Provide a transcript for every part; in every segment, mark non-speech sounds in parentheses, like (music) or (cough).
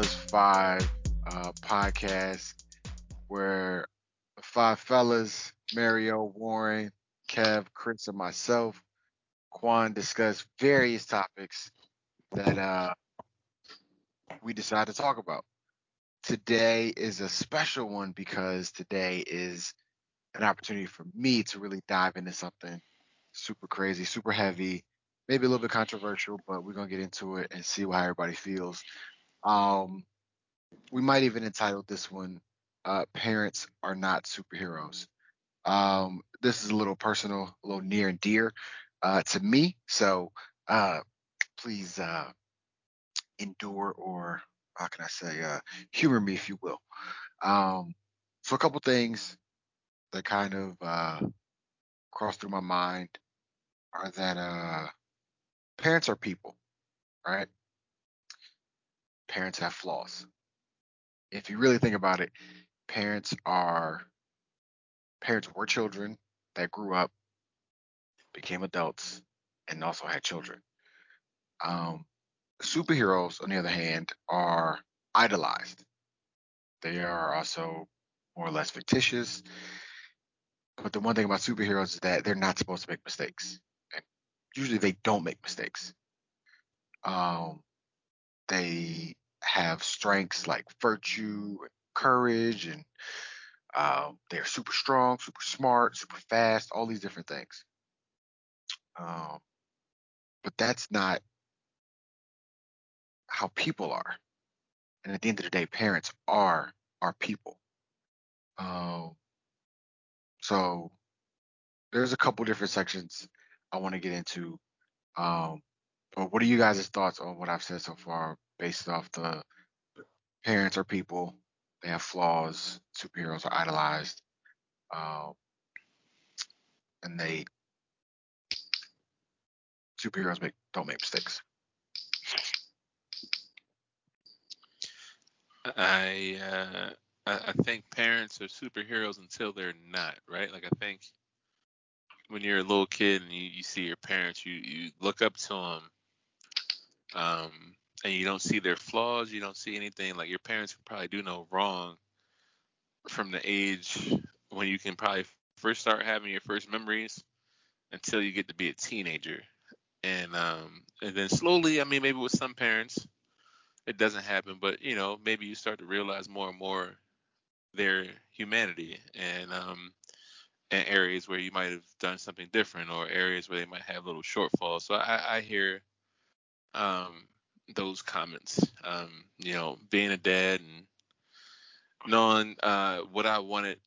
Fellas Five uh, podcast, where five fellas, Mario, Warren, Kev, Chris, and myself, Quan, discuss various topics that uh, we decided to talk about. Today is a special one because today is an opportunity for me to really dive into something super crazy, super heavy, maybe a little bit controversial, but we're gonna get into it and see how everybody feels. Um, we might even entitle this one uh, "Parents Are Not Superheroes." Um, this is a little personal, a little near and dear uh, to me, so uh, please uh, endure or how can I say uh, humor me if you will. Um, so a couple things that kind of uh, crossed through my mind are that uh, parents are people, right? Parents have flaws. If you really think about it, parents are parents were children that grew up, became adults, and also had children. Um, superheroes, on the other hand, are idolized. They are also more or less fictitious. But the one thing about superheroes is that they're not supposed to make mistakes. And usually they don't make mistakes. Um, they have strengths like virtue, and courage, and um, they're super strong, super smart, super fast, all these different things. Um, but that's not how people are. And at the end of the day, parents are our people. Um, so there's a couple different sections I want to get into. Um, but what are you guys' thoughts on what I've said so far, based off the parents are people, they have flaws, superheroes are idolized, um, and they superheroes make don't make mistakes. I uh, I, I think parents are superheroes until they're not, right? Like I think when you're a little kid and you, you see your parents, you you look up to them, um, and you don't see their flaws, you don't see anything. Like your parents probably do no wrong from the age when you can probably first start having your first memories until you get to be a teenager, and um, and then slowly, I mean, maybe with some parents it doesn't happen, but you know, maybe you start to realize more and more their humanity and um and areas where you might have done something different or areas where they might have little shortfalls. So I, I hear um those comments. Um, you know, being a dad and knowing uh what I wanted,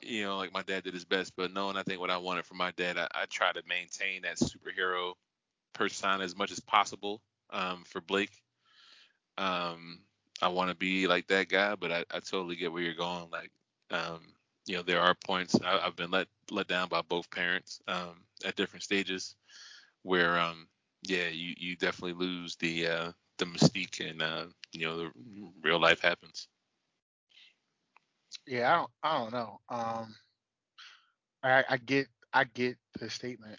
you know, like my dad did his best, but knowing I think what I wanted from my dad, I, I try to maintain that superhero persona as much as possible um for Blake um, I want to be like that guy, but I, I totally get where you're going. Like, um, you know, there are points I, have been let let down by both parents um, at different stages, where um, yeah, you you definitely lose the uh, the mystique and uh, you know the real life happens. Yeah, I don't I don't know. Um, I I get I get the statement,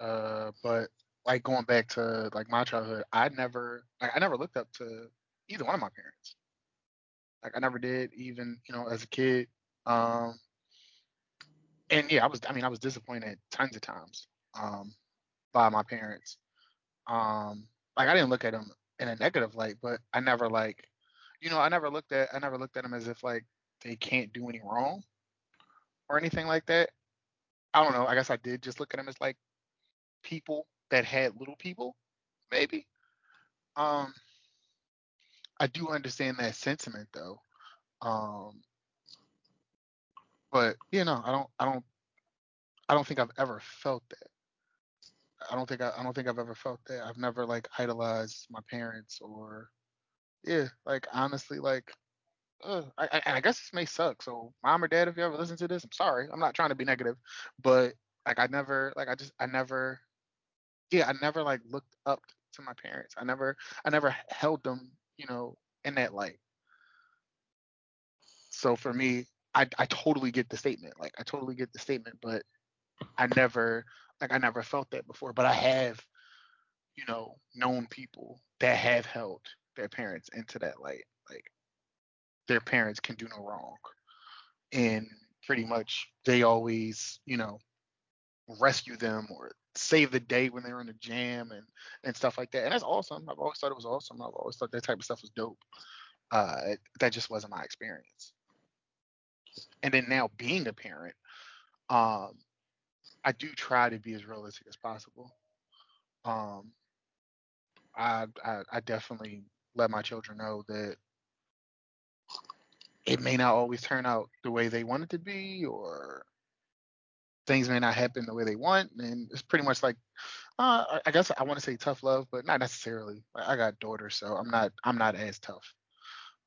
uh, but like going back to like my childhood, I never like I never looked up to either one of my parents. Like I never did, even you know as a kid. Um, and yeah, I was I mean I was disappointed tons of times um, by my parents. Um, like I didn't look at them in a negative light, but I never like, you know, I never looked at I never looked at them as if like they can't do any wrong or anything like that. I don't know. I guess I did just look at them as like people that had little people, maybe. Um, I do understand that sentiment though. Um, but you know, I don't, I don't, I don't think I've ever felt that. I don't think I, I don't think I've ever felt that. I've never like idolized my parents or, yeah, like honestly, like, uh, I, I, I guess this may suck. So, mom or dad, if you ever listen to this, I'm sorry. I'm not trying to be negative, but like I never, like I just, I never, yeah, I never like looked up to my parents. I never, I never held them, you know, in that light. So for me, I I totally get the statement. Like I totally get the statement, but I never like I never felt that before. But I have, you know, known people that have held their parents into that light. Like their parents can do no wrong. And pretty much they always, you know, rescue them or save the day when they're in a jam and and stuff like that. And that's awesome. I've always thought it was awesome. I've always thought that type of stuff was dope. Uh, that just wasn't my experience. And then now being a parent, um, I do try to be as realistic as possible. Um, I, I I definitely let my children know that it may not always turn out the way they want it to be, or things may not happen the way they want, and it's pretty much like, uh, I guess I want to say tough love, but not necessarily. I got daughters, so I'm not I'm not as tough.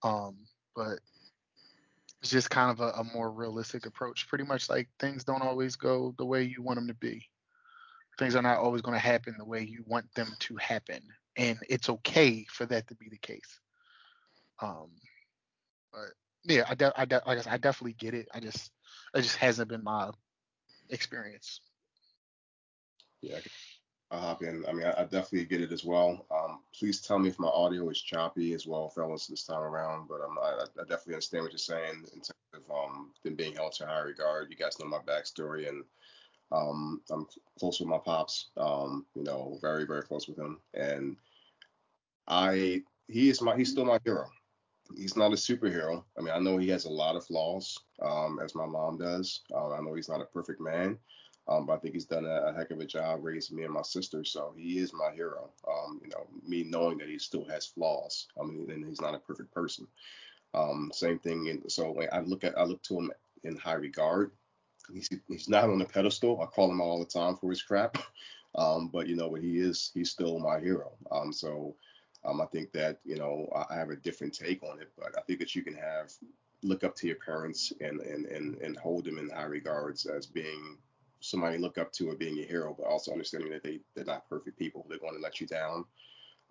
Um, but it's just kind of a, a more realistic approach. Pretty much like things don't always go the way you want them to be. Things are not always going to happen the way you want them to happen, and it's okay for that to be the case. Um, but yeah, I, de- I, de- I, said, I definitely get it. I just it just hasn't been my experience. Yeah, I'll hop in. I mean, I, I, definitely get it as well. Please tell me if my audio is choppy as well, fellas, this time around. But um, I, I definitely understand what you're saying in terms of um, them being held to high regard. You guys know my backstory, and um, I'm close with my pops. Um, you know, very very close with him, and I he is my he's still my hero he's not a superhero. I mean, I know he has a lot of flaws, um, as my mom does. Uh, I know he's not a perfect man, um, but I think he's done a, a, heck of a job raising me and my sister. So he is my hero. Um, you know, me knowing that he still has flaws. I mean, and he's not a perfect person. Um, same thing. And so I look at, I look to him in high regard. He's, he's not on a pedestal. I call him all the time for his crap. (laughs) Um, but you know, but he is, he's still my hero. Um, so um, I think that you know I have a different take on it, but I think that you can have look up to your parents and and and, and hold them in high regards as being somebody look up to or being a hero, but also understanding that they they're not perfect people. They're going to let you down,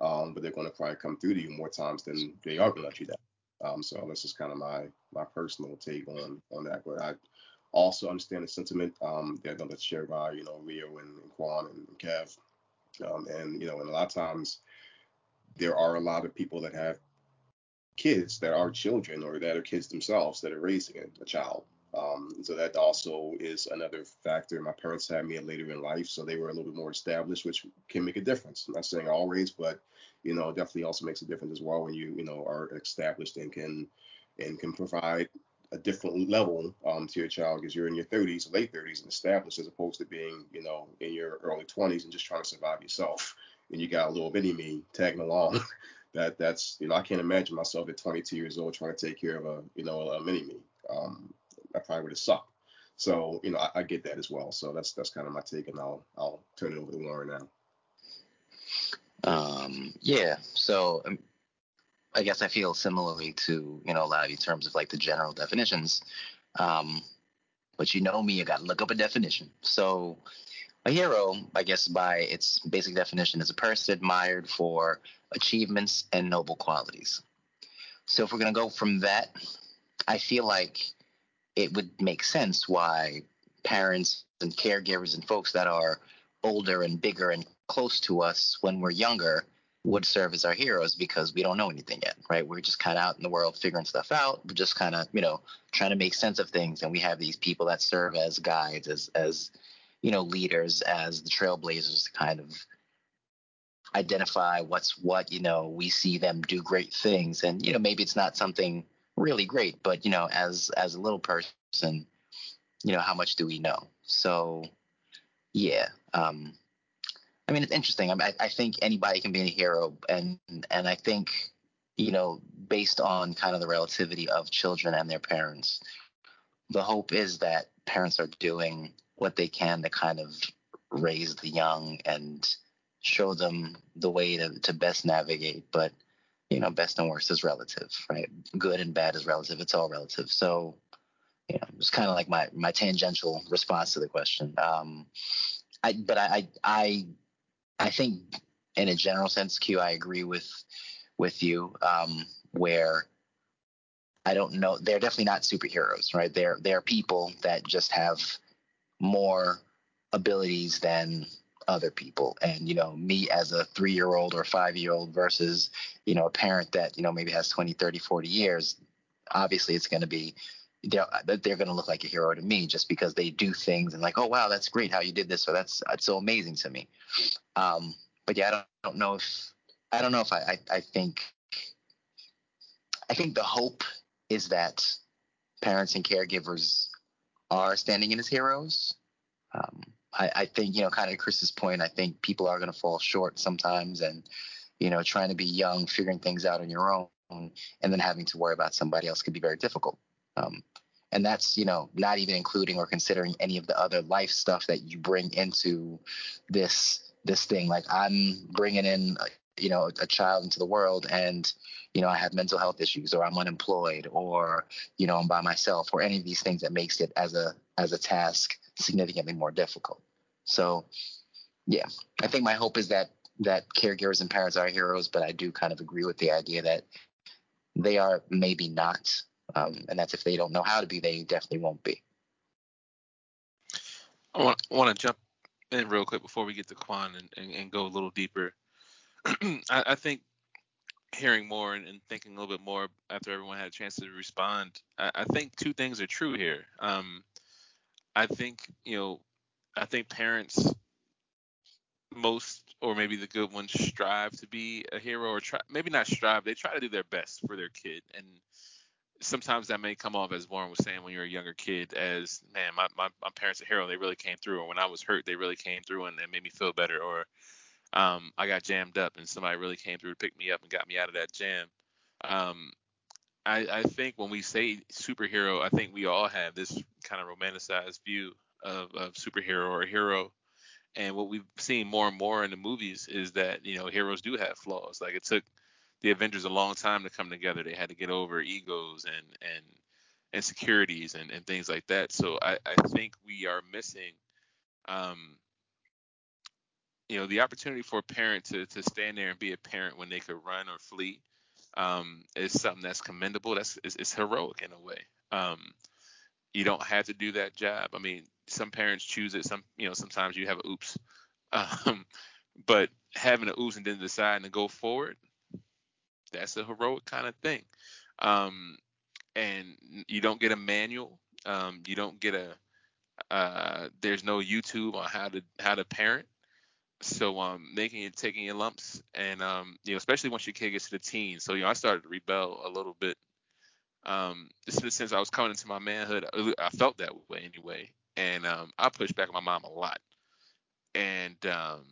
um, but they're going to probably come through to you more times than they are going to let you down. Um, so this is kind of my my personal take on on that. But I also understand the sentiment um, that that's shared by you know Rio and, and Quan and Kev, um, and you know, and a lot of times there are a lot of people that have kids that are children or that are kids themselves that are raising a, child. Um, so that also is another factor. My parents had me later in life, so they were a little bit more established, which can make a difference. I'm not saying always, but you know, definitely also makes a difference as well when you you know are established and can and can provide a different level um, to your child because you're in your 30s, late 30s, and established as opposed to being you know in your early 20s and just trying to survive yourself and you got a little bitty me tagging along. (laughs) that that's you know I can't imagine myself at 22 years old trying to take care of a you know a mini me. Um, I probably would have sucked. So you know I, I, get that as well. So that's that's kind of my take, and I'll I'll turn it over to Warren now. Um, yeah. So um, I guess I feel similarly to you know a lot of you in terms of like the general definitions. Um, but you know me, you got to look up a definition. So a hero, I guess, by its basic definition, is a person admired for achievements and noble qualities. So, if we're to go from that, I feel like it would make sense why parents and caregivers and folks that are older and bigger and close to us when we're younger would serve as our heroes because we don't know anything yet, right? We're just kind of out in the world figuring stuff out. We're just kind of, you know, trying to make sense of things. And we have these people that serve as guides, as, as, you know, leaders as the trailblazers to kind of identify what's what, you know, we see them do great things. And, you know, maybe it's not something really great, but, you know, as as a little person, you know, how much do we know? So yeah. Um I mean it's interesting. I, mean, I, I think anybody can be a hero and and I think, you know, based on kind of the relativity of children and their parents, the hope is that parents are doing what they can to kind of raise the young and show them the way to, to best navigate. But, you know, best and worst is relative, right? Good and bad is relative. It's all relative. So, you know, it's kind of like my, my tangential response to the question. Um, I, but I, I, I think in a general sense, Q, I agree with, with you, um, where I don't know, they're definitely not superheroes, right? They're, they're people that just have more abilities than other people. And you know me as a three year old or five year old versus you know a parent that you know maybe has 20 30 40 years obviously it's going to be they're, they're going to look like a hero to me just because they do things and like oh wow that's great how you did this. Or that's that's so amazing to me. Um but yeah i don't, I don't know if i don't know if I, I i think i think the hope is that parents and caregivers are standing in as heroes. Um, I, I think you know kind of chris's point i think people are going to fall short sometimes and you know trying to be young figuring things out on your own and then having to worry about somebody else could be very difficult. Um, and that's you know not even including or considering any of the other life stuff that you bring into this this thing. Like i'm bringing in you know a child into the world and you know i have mental health issues or i'm unemployed or you know i'm by myself or any of these things that makes it as a as a task significantly more difficult. So yeah. I think my hope is that that caregivers and parents are heroes but i do kind of agree with the idea that they are maybe not um, and that's if they don't know how to be they definitely won't be. I want, I want to jump in real quick before we get to Quan and, and, and go a little deeper. (clears throat) I, I, think hearing more and, and, thinking a little bit more after everyone had a chance to respond, I, I think two things are true here. Um, I think you know, I think parents most or maybe the good ones strive to be a hero or try maybe not strive they try to do their best for their kid. And sometimes that may come off as Warren was saying when you're a younger kid as man my, my, my parents are hero they really came through. Or when I was hurt they really came through and, and made me feel better. Or um, I got jammed up and somebody really came through to pick me up and got me out of that jam. Um, I, I, think when we say superhero, I think we all have this kind of romanticized view of, of superhero or hero. And what we've seen more and more in the movies is that, you know, heroes do have flaws. Like it took the Avengers a long time to come together. They had to get over egos and, and insecurities and, and things like that. So I, I think we are missing um, you know the opportunity for a parent to to stand there and be a parent when they could run or flee um, is something that's commendable. That's it's, it's heroic in a way. Um, you don't have to do that job. I mean, some parents choose it. Some you know sometimes you have a oops, (laughs) um, but having a oops and then deciding to go forward, that's a heroic kind of thing. Um, and you don't get a manual. Um, you don't get a uh, there's no YouTube on how to how to parent so um making it taking your lumps and um you know especially once your kid gets to the teens. So you know i started to rebel a little bit um just since i was coming into my manhood i felt that way anyway. And um i pushed back on my mom a lot. And um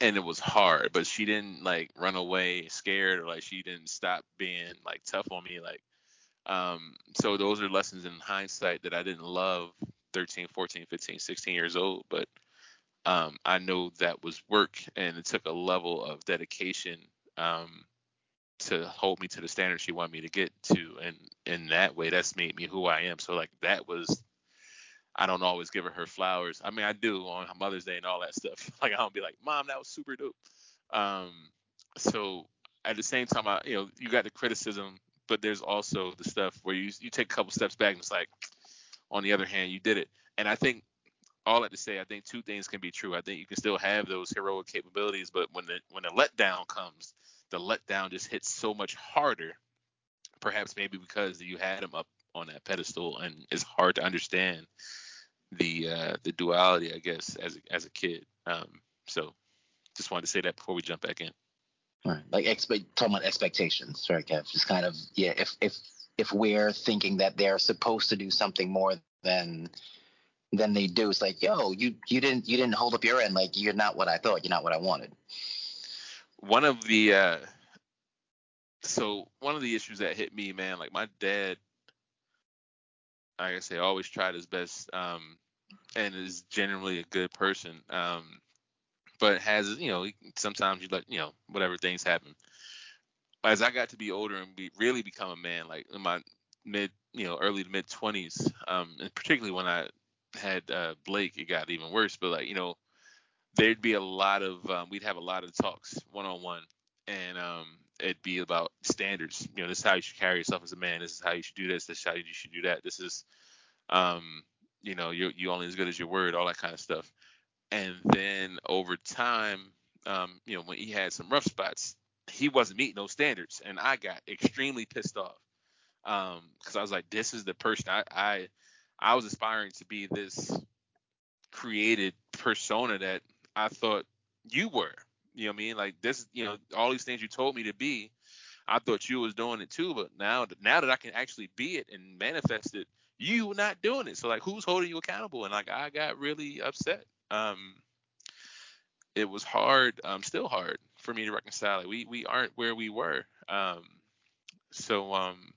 and it was hard but she didn't like run away scared or like she didn't stop being like tough on me like um so those are lessons in hindsight that i didn't love 13 14 15 16 years old but um, I know that was work and it took a level of dedication um, to hold me to the standard she wanted me to get to. And in that way, that's made me who I am. So like that was, I don't always give her her flowers. I mean, I do on Mother's Day and all that stuff. (laughs) Like I don't be like, Mom, that was super dope. Um, so at the same time, I, you know, you got the criticism, but there's also the stuff where you you take a couple steps back and it's like, on the other hand, you did it. And I think all that to say, I think two things can be true. I think you can still have those heroic capabilities, but when the when the letdown comes, the letdown just hits so much harder. Perhaps maybe because you had him up on that pedestal, and it's hard to understand the uh, the duality, I guess, as a, as a kid. Um, so, just wanted to say that before we jump back in. Right. Like expect talking about expectations, right, Kev? Just kind of yeah, if if if we're thinking that they're supposed to do something more than than they do. It's like, yo, you you didn't you didn't hold up your end. Like you're not what I thought. You're not what I wanted. One of the uh, so one of the issues that hit me, man, like my dad, like I say, always tried his best, um, and is generally a good person. Um, but has you know sometimes you let you know whatever things happen. As I got to be older and be really become a man, like in my mid you know early to mid 20s, um, and particularly when I had uh, Blake, it got even worse. But like you know, there'd be a lot of um, we'd have a lot of talks one on one, and um, it'd be about standards. You know, this is how you should carry yourself as a man. This is how you should do this. This is how you should do that. This is, um, you know, you you only as good as your word. All that kind of stuff. and then over time, um, you know, when he had some rough spots, he wasn't meeting those standards, and I got extremely pissed off because um, I was like, this is the person I, I I was aspiring to be this created persona that I thought you were. You know what I mean? Like this, you know, all these things you told me to be, I thought you was doing it too. But now, now that I can actually be it and manifest it, you not doing it. So like, who's holding you accountable? And like, I got really upset. Um, it was hard, um, still hard for me to reconcile. Like, we we aren't where we were. Um, so um,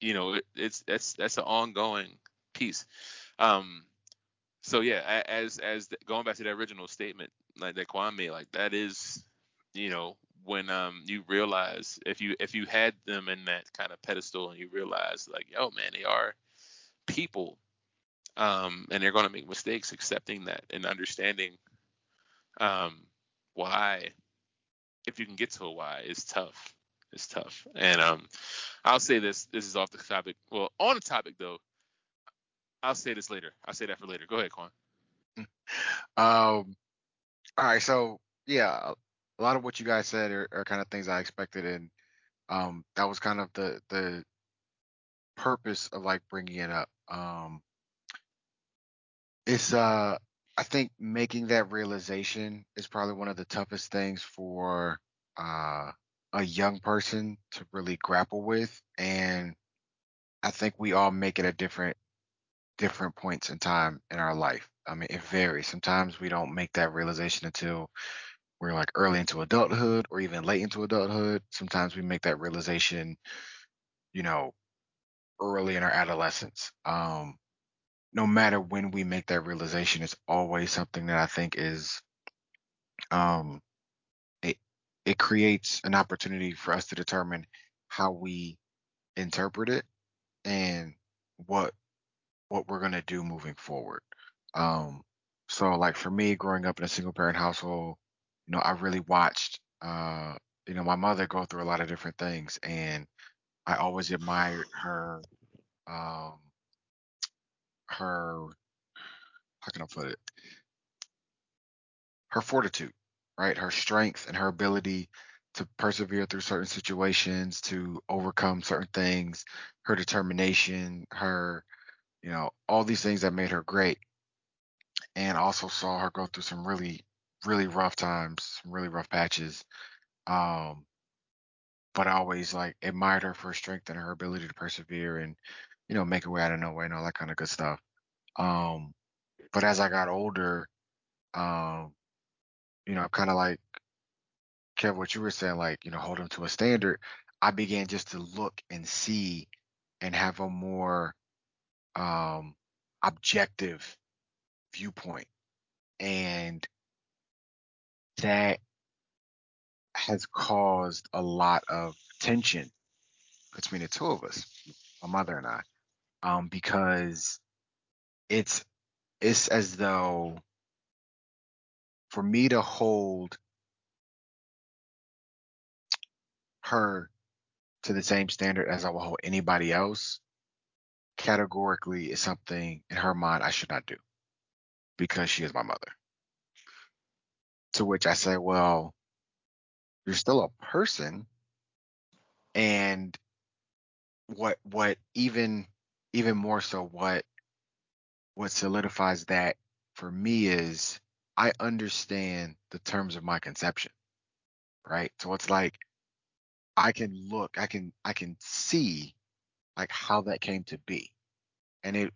you know, it, it's that's that's an ongoing piece. Um, so yeah, as as the, going back to that original statement like that Quan made, like that is, you know, when um you realize if you if you had them in that kind of pedestal and you realize like, oh man, they are people, um, and they're to make mistakes, accepting that and understanding, um, why, if you can get to a why, is tough. It's tough, and um, I'll say this. This is off the topic. Well, on the topic though, I'll say this later. I'll say that for later. Go ahead, Quan. (laughs) Um, all right, so yeah, a lot of what you guys said are, are kind of things I expected, and um, that was kind of the the purpose of like bringing it up. Um, it's uh, I think making that realization is probably one of the toughest things for uh a young person to really grapple with, and I think we all make it a different different points in time in our life. I mean, it varies. Sometimes we don't make that realization until we're like early into adulthood or even late into adulthood. Sometimes we make that realization, you know, early in our adolescence. Um, no matter when we make that realization, it's always something that I think is um it it creates an opportunity for us to determine how we interpret it and what what we're gonna do moving forward. Um, so like for me, growing up in a single parent household, you know, I really watched, uh, you know, my mother go through a lot of different things, and I always admired her, um, her, how can I put it, her fortitude, right? Her strength and her ability to persevere through certain situations, to overcome certain things, her determination, her, you know, all these things that made her great and also saw her go through some really, really rough times, some really rough patches. Um, but I always like admired her for her strength and her ability to persevere and, you know, make her way out of nowhere and all that kind of good stuff. Um, but as I got older, um, you know, kind of like Kev, what you were saying, like, you know, hold them to a standard. I began just to look and see and have a more um objective viewpoint. And that has caused a lot of tension between the two of us, my mother and I, um, because it's it's as though for me to hold her to the same standard as I will hold anybody else, categorically is something in her mind I should not do because she is my mother. To which I say, well, you're still a person and what what even even more so what what solidifies that for me is I understand the terms of my conception. Right? So it's like I can look, I can I can see like how that came to be. And it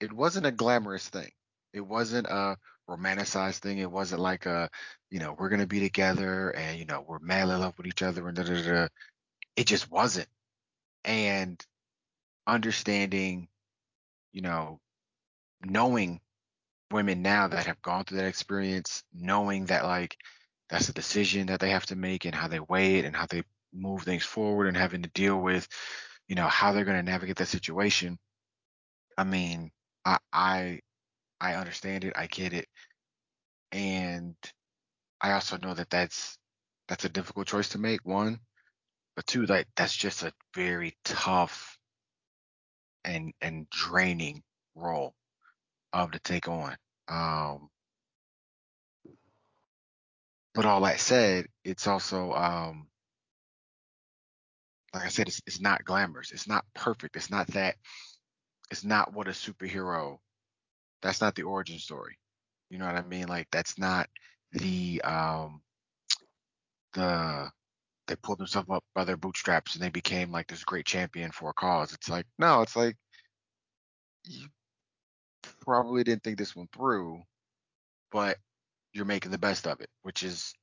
it wasn't a glamorous thing. It wasn't a romanticized thing. It wasn't like a, you know, we're gonna be together and you know we're madly in love with each other and da da da. It just wasn't. And understanding, you know, knowing women now that have gone through that experience, knowing that like that's a decision that they have to make and how they weigh it and how they move things forward and having to deal with, you know, how they're going to navigate that situation. I mean, I I I understand it. I get it. And I also know that that's that's a difficult choice to make. One, but two, like that's just a very tough and and draining role of to take on. Um, but all that said, it's also um like I said, it's it's not glamorous. It's not perfect. It's not that. It's not what a superhero. That's not the origin story. You know what I mean? Like that's not the um the they pulled themselves up by their bootstraps and they became like this great champion for a cause. It's like no, it's like you probably didn't think this one through, but you're making the best of it, which is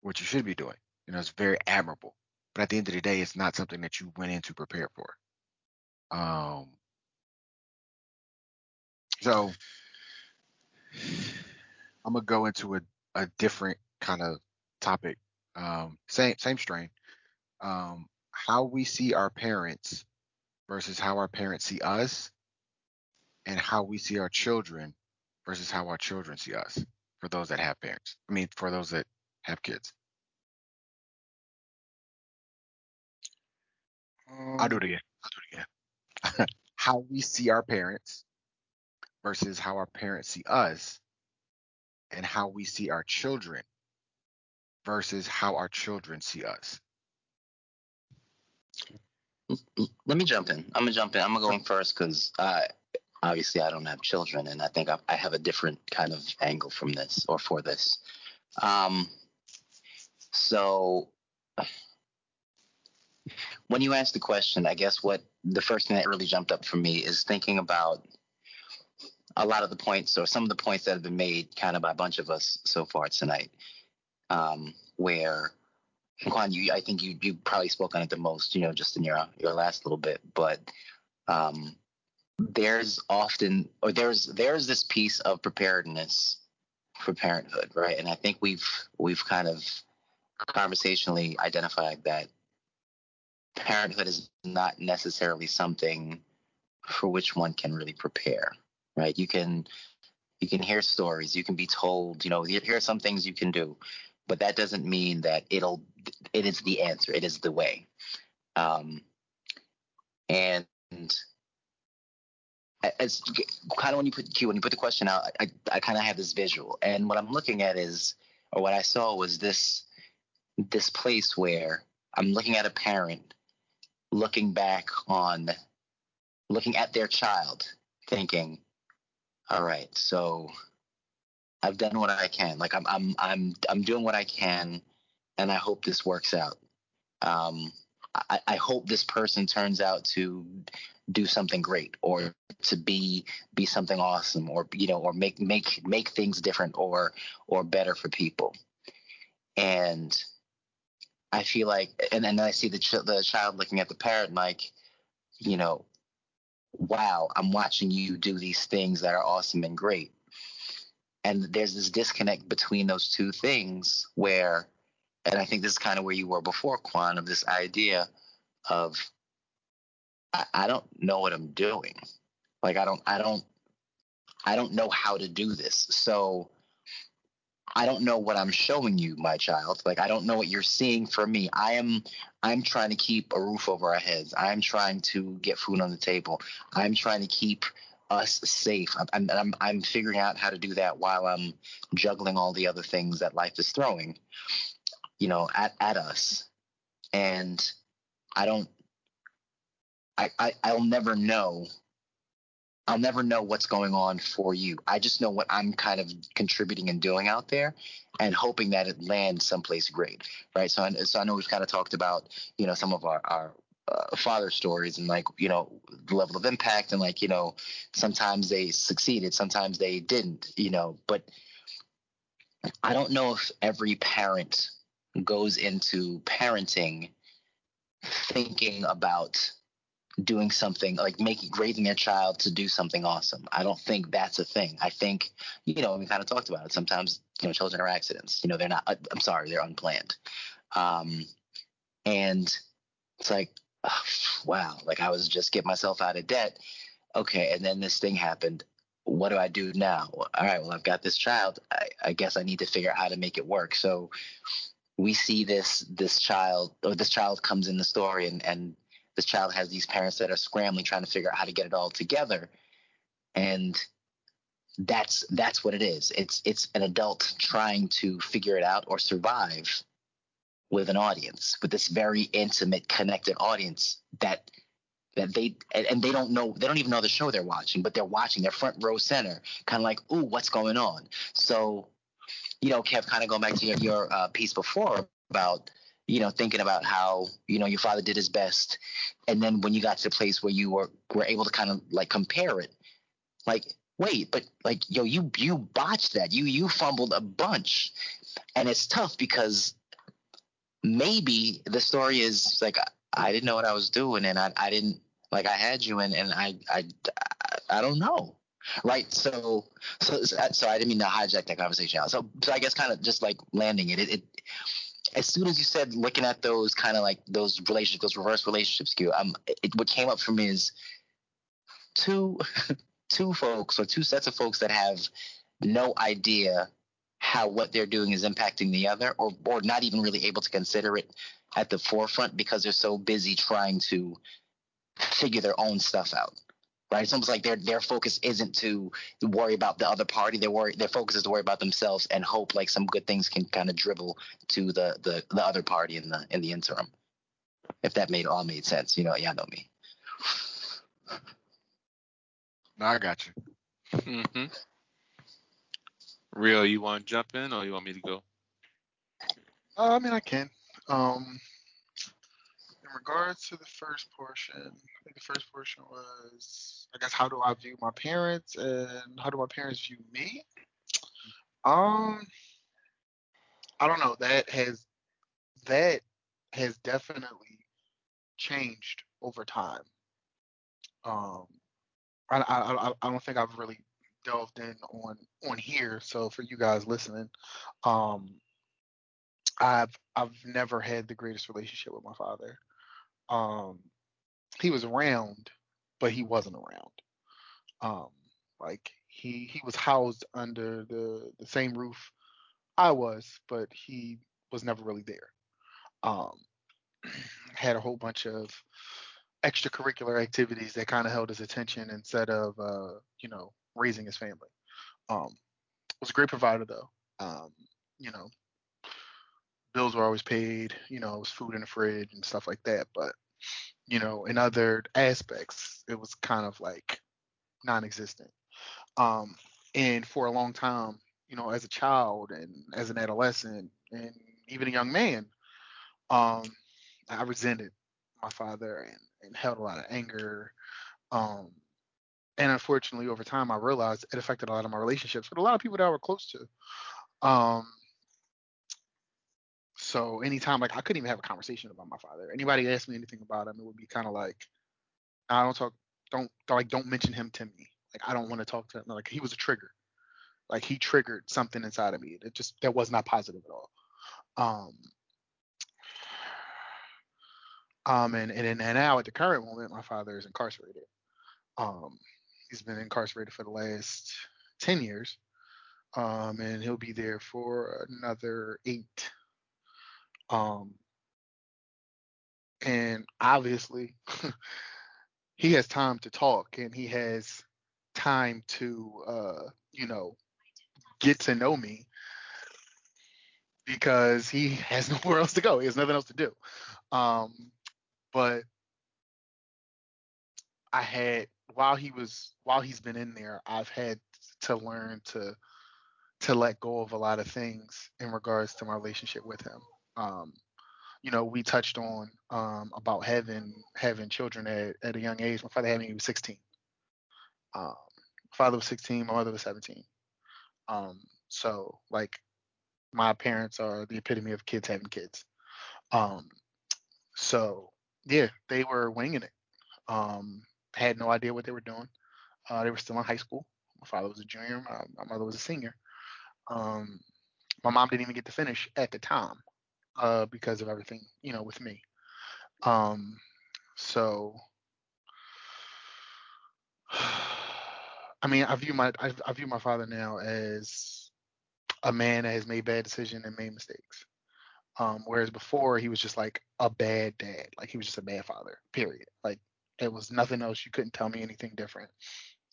what you should be doing. You know, it's very admirable. But at the end of the day, it's not something that you went in to prepare for. Um, so I'm gonna go into a, a different kind of topic. Um, same same strain. Um, how we see our parents versus how our parents see us, and how we see our children versus how our children see us. For those that have parents, I mean, for those that have kids. I'll do it Um, again. I'll do it again. (laughs) how we see our parents versus how our parents see us, and how we see our children versus how our children see us. Let me jump in. I'm gonna jump in. I'm gonna go in first because I obviously I don't have children, and I think I, I have a different kind of angle from this or for this. Um, so when you asked the question, I guess what the first thing that really jumped up for me is thinking about a lot of the points or some of the points that have been made kind of by a bunch of us so far tonight. Um, where Quan, you I think you you probably spoke on it the most, you know, just in your your last little bit, but um, there's often or there's there's this piece of preparedness for parenthood, right? And I think we've we've kind of conversationally identified that parenthood is not necessarily something for which one can really prepare, right? You can you can hear stories, you can be told, you know, here are some things you can do, but that doesn't mean that it'll it is the answer, it is the way. Um, and as kind of when you put when you put the question out, I, I kind of have this visual, and what I'm looking at is, or what I saw was this this place where I'm looking at a parent looking back on looking at their child, thinking, all right, so I've done what I can. Like I'm I'm I'm I'm doing what I can, and I hope this works out. Um, I, I hope this person turns out to do something great or to be be something awesome or you know or make make make things different or or better for people and i feel like and then i see the ch- the child looking at the parent like you know wow i'm watching you do these things that are awesome and great. And there's this disconnect between those two things where and i think this is kind of where you were before quan of this idea of I, I don't know what i'm doing. Like i don't i don't i don't know how to do this. So i don't know what i'm showing you my child. Like i don't know what you're seeing for me. I am i'm trying to keep a roof over our heads. I'm trying to get food on the table. I'm trying to keep us safe. I'm i'm i'm, I'm figuring out how to do that while i'm juggling all the other things that life is throwing you know at, at us. And i don't I, I i'll never know I'll never know what's going on for you. I just know what I'm kind of contributing and doing out there, and hoping that it lands someplace great, right? So, I, so I know we've kind of talked about, you know, some of our our uh, father stories and like, you know, the level of impact and like, you know, sometimes they succeeded, sometimes they didn't, you know, but I don't know if every parent goes into parenting thinking about doing something like making raising their child to do something awesome. I don't think that's a thing. I think you know we kind of talked about it. Sometimes you know children are accidents. You know they're not. I'm sorry, they're unplanned. Um, and it's like oh, wow, like I was just get myself out of debt. Okay, and then this thing happened. What do I do now? All right, well I've got this child. I, I guess I need to figure out how to make it work. So we see this this child or this child comes in the story and and this child has these parents that are scrambling trying to figure out how to get it all together and that's that's what it is. It's it's an adult trying to figure it out or survive with an audience, with this very intimate, connected audience that that they and, they don't know they don't even know the show they're watching, but they're watching their front row center, kind of like, ooh, what's going on? So, you know, Kev, kind of going back to your, your uh, piece before about you know thinking about how you know your father did his best, and then when you got to the place where you were were able to kind of like compare it, like wait, but like yo, you you botched that. You you fumbled a bunch. And it's tough because maybe the story is like I didn't know what I was doing and I, I didn't like I had you and, and I, I I don't know. Right. So so so I didn't mean to hijack that conversation out. So so I guess kind of just like landing it, it, it as soon as you said looking at those kind of like those relationships, those reverse relationships, Q, um, it, what came up for me is two (laughs) two folks or two sets of folks that have no idea how what they're doing is impacting the other or or not even really able to consider it at the forefront because they're so busy trying to figure their own stuff out right it's almost like their their focus isn't to worry about the other party their worry their focus is to worry about themselves and hope like some good things can kind of dribble to the the, the other party in the in the interim if that made all made sense you know yeah know me No, I got you. Mm-hmm. Rio, you want to jump in or you want me to go? Uh, I mean, I can. Um, in regards to the first portion, I think the first portion was, I guess, how do I view my parents and how do my parents view me? Um, I don't know. That has that has definitely changed over time. Um, I, I, I- don't think I've really delved in on on here. So for you guys listening, um, I've I've never had the greatest relationship with my father. Um, he was around, but he wasn't around. Um, like he he was housed under the the same roof I was, but he was never really there. Um, (clears throat) had a whole bunch of extracurricular activities that kind of held his attention instead of uh, you know raising his family. Um, was a great provider though. Um, you know, bills were always paid. You know, it was food in the fridge and stuff like that. But you know, in other aspects, it was kind of like non-existent. Um, and for a long time, you know, as a child and as an adolescent and even a young man, um, I resented my father and, and held a lot of anger. Um, and unfortunately, over time, I realized it affected a lot of my relationships with a lot of people that I were close to. Um, so anytime, like, I couldn't even have a conversation about my father. Anybody asked me anything about him, it would be kind of like, I don't talk, don't like, don't mention him to me. Like, I don't want to talk to him. Like, he was a trigger. Like, he triggered something inside of me. It just that was not positive at all. Um, um, and and and now at the current moment, my father is incarcerated. Um, he's been incarcerated for the last ten years. Um, and he'll be there for another eight. Um, and obviously, (laughs) he has time to talk and he has time to, uh, you know, get to know me because he (laughs) has nowhere else to go. He has nothing else to do. Um, but I had while he was while he's been in there, I've had to learn to to let go of a lot of things in regards to my relationship with him. Um, you know, we touched on um, about having having children at, at a young age. My father had me he was 16. Um, my father was 16. My mother was 17. Um, so like, my parents are the epitome of kids having kids. Um, so yeah, they were winging it. Um, had no idea what they were doing. Uh, they were still in high school. My father was a junior. My, my mother was a senior. Um, my mom didn't even get to finish at the time uh, because of everything, you know, with me. Um, so, (sighs) I mean, I view my I, I view my father now as a man that has made bad decisions and made mistakes. Um, whereas before he was just like a bad dad, like he was just a bad father. Period. Like it was nothing else. You couldn't tell me anything different.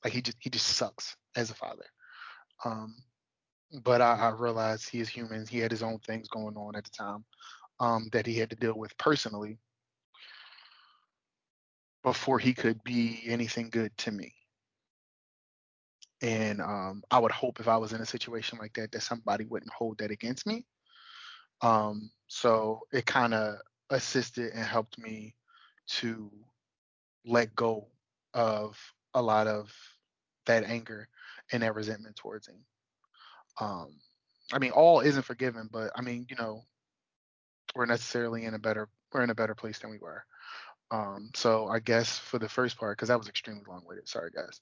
Like he just he just sucks as a father. Um, but I, I realized he is human. He had his own things going on at the time um, that he had to deal with personally before he could be anything good to me. And um, I would hope if I was in a situation like that, that somebody wouldn't hold that against me. Um, so it kind of assisted and helped me to let go of a lot of that anger and that resentment towards him. Um, I mean, all isn't forgiven, but I mean, you know, we're necessarily in a better we're in a better place than we were. Um, so I guess for the first part, because that was extremely long winded. Sorry, guys.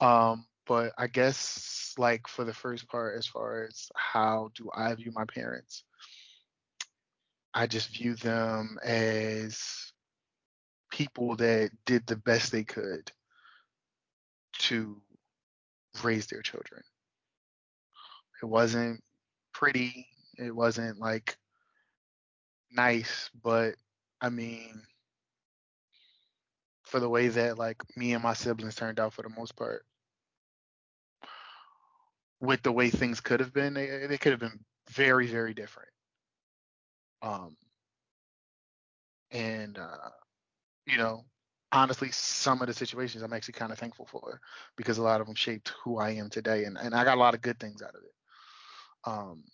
Um, but I guess like for the first part, as far as how do I view my parents, I just view them as people that did the best they could to raise their children. It wasn't pretty. It wasn't like nice, but I mean, for the way that like me and my siblings turned out for the most part, with the way things could have been, they, they could have been very, very different. Um, and uh, you know, honestly, some of the situations I'm actually kind of thankful for because a lot of them shaped who I am today, and, and I got a lot of good things out of it. Um,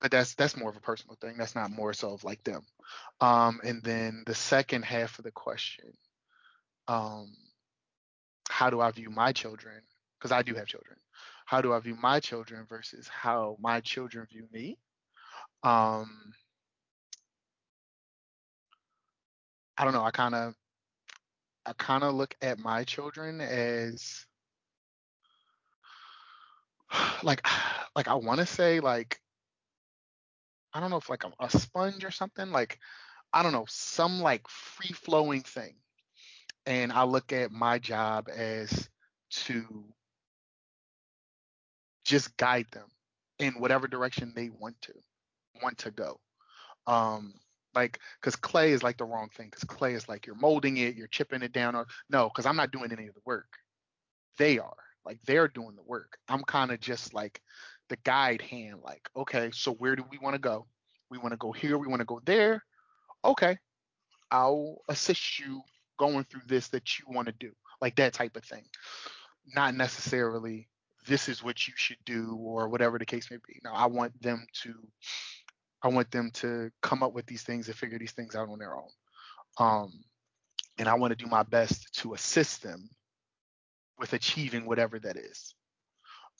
but that's that's more of a personal thing. That's not more so of like them. Um, and then the second half of the question, um, how do I view my children? Because I do have children. How do I view my children versus how my children view me? Um, I don't know. I kind of I kind of look at my children as (sighs) like like I want to say like I don't know if like a, a sponge or something like I don't know some like free flowing thing, and I look at my job as to just guide them in whatever direction they want to want to go. Um, like because clay is like the wrong thing because clay is like you're molding it you're chipping it down or no because i'm not doing any of the work. They are. Like they're doing the work. I'm kind of just like the guide hand like okay so where do we want to go we want to go here we want to go there okay i'll assist you going through this that you want to do like that type of thing not necessarily this is what you should do or whatever the case may be now i want them to I want them to come up with these things and figure these things out on their own. Um, and I want to do my best to assist them with achieving whatever that is.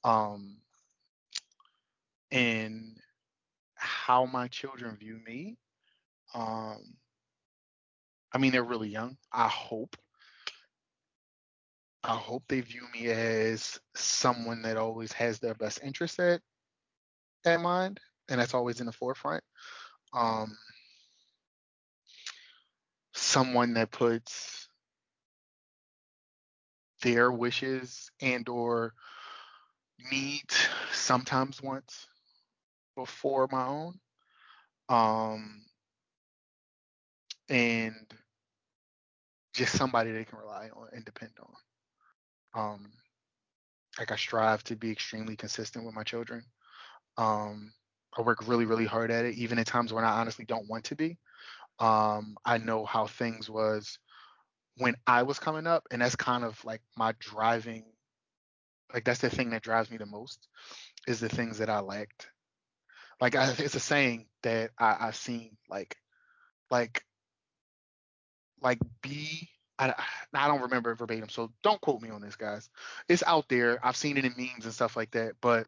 Um, and how my children view me. Um, I mean, they're really young. I hope. I hope they view me as someone that always has their best interest at at mind and that's always in the forefront. Um, someone that puts their wishes and or needs, sometimes wants, before my own. Um, and just somebody they can rely on and depend on. Um, like I strive to be extremely consistent with my children. Um, I work really, really hard at it, even at times when I honestly don't want to be. Um, I know how things was when I was coming up, and that's kind of like my driving. Like that's the thing that drives me the most is the things that I lacked. Like I, it's a saying that I, I've seen, like, like, like be. I, I don't remember verbatim, so don't quote me on this, guys. It's out there. I've seen it in memes and stuff like that, but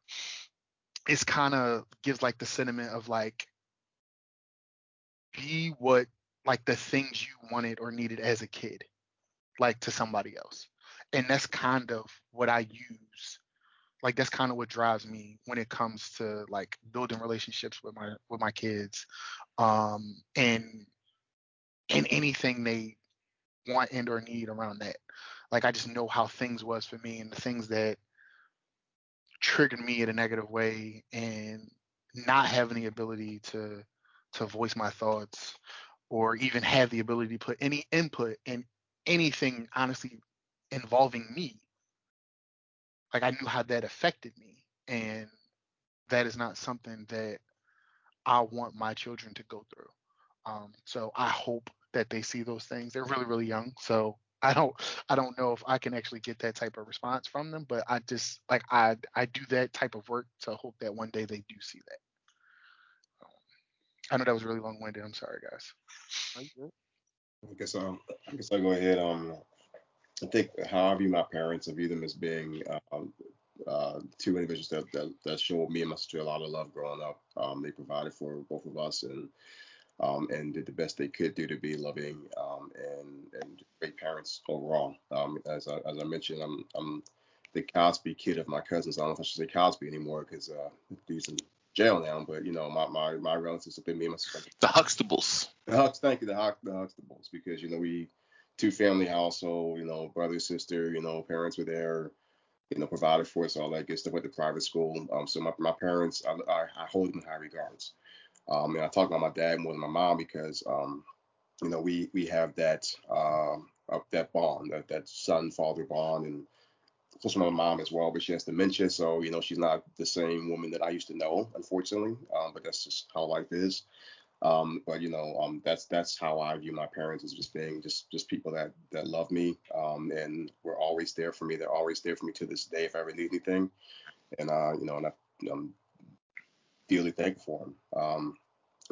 it's kind of gives like the sentiment of like be what like the things you wanted or needed as a kid like to somebody else and that's kind of what i use like that's kind of what drives me when it comes to like building relationships with my with my kids um and and anything they want and or need around that. Like i just know how things was for me and the things that triggered me in a negative way and not having the ability to to voice my thoughts or even have the ability to put any input in anything honestly involving me like I knew how that affected me, and that is not something that I want my children to go through. Um, so I hope that they see those things. They're really really young, so I don't I don't know if I can actually get that type of response from them, but I just like I I do that type of work to hope that one day they do see that. Um, I know that was really long winded. I'm sorry, guys. I guess um I guess I'll go ahead. Um, I think how I view my parents, I view them as being um, uh, two individuals that, that that showed me and my sister a lot of love growing up. Um, they provided for both of us and um, and did the best they could do to be loving um, and and great parents overall. Um, as I, as I mentioned, I'm I'm the Cosby kid of my cousins. I don't know if I should say Cosby anymore because uh, he's in jail now. But you know, my my, my relatives have been me and my sister. The Huxtables. The Hux, thank you, the Hux, the Huxtables, because you know we two family household, you know, brother sister, you know, parents were there, you know, provided for us all that good stuff. Went to private school. Um, so my, my parents, I, I, I hold them in high regards. Um, and I talk about my dad more than my mom because, um, you know, we we have that um, uh, that bond, that that son father bond, and especially my mom as well. But she has dementia, so you know, she's not the same woman that I used to know, unfortunately. Um, but that's just how life is. Um, but you know, um, that's that's how I view my parents as just being just just people that that love me, um, and were always there for me. They're always there for me to this day if I ever need anything, and uh, you know, and I, I'm dearly thankful for them. Um,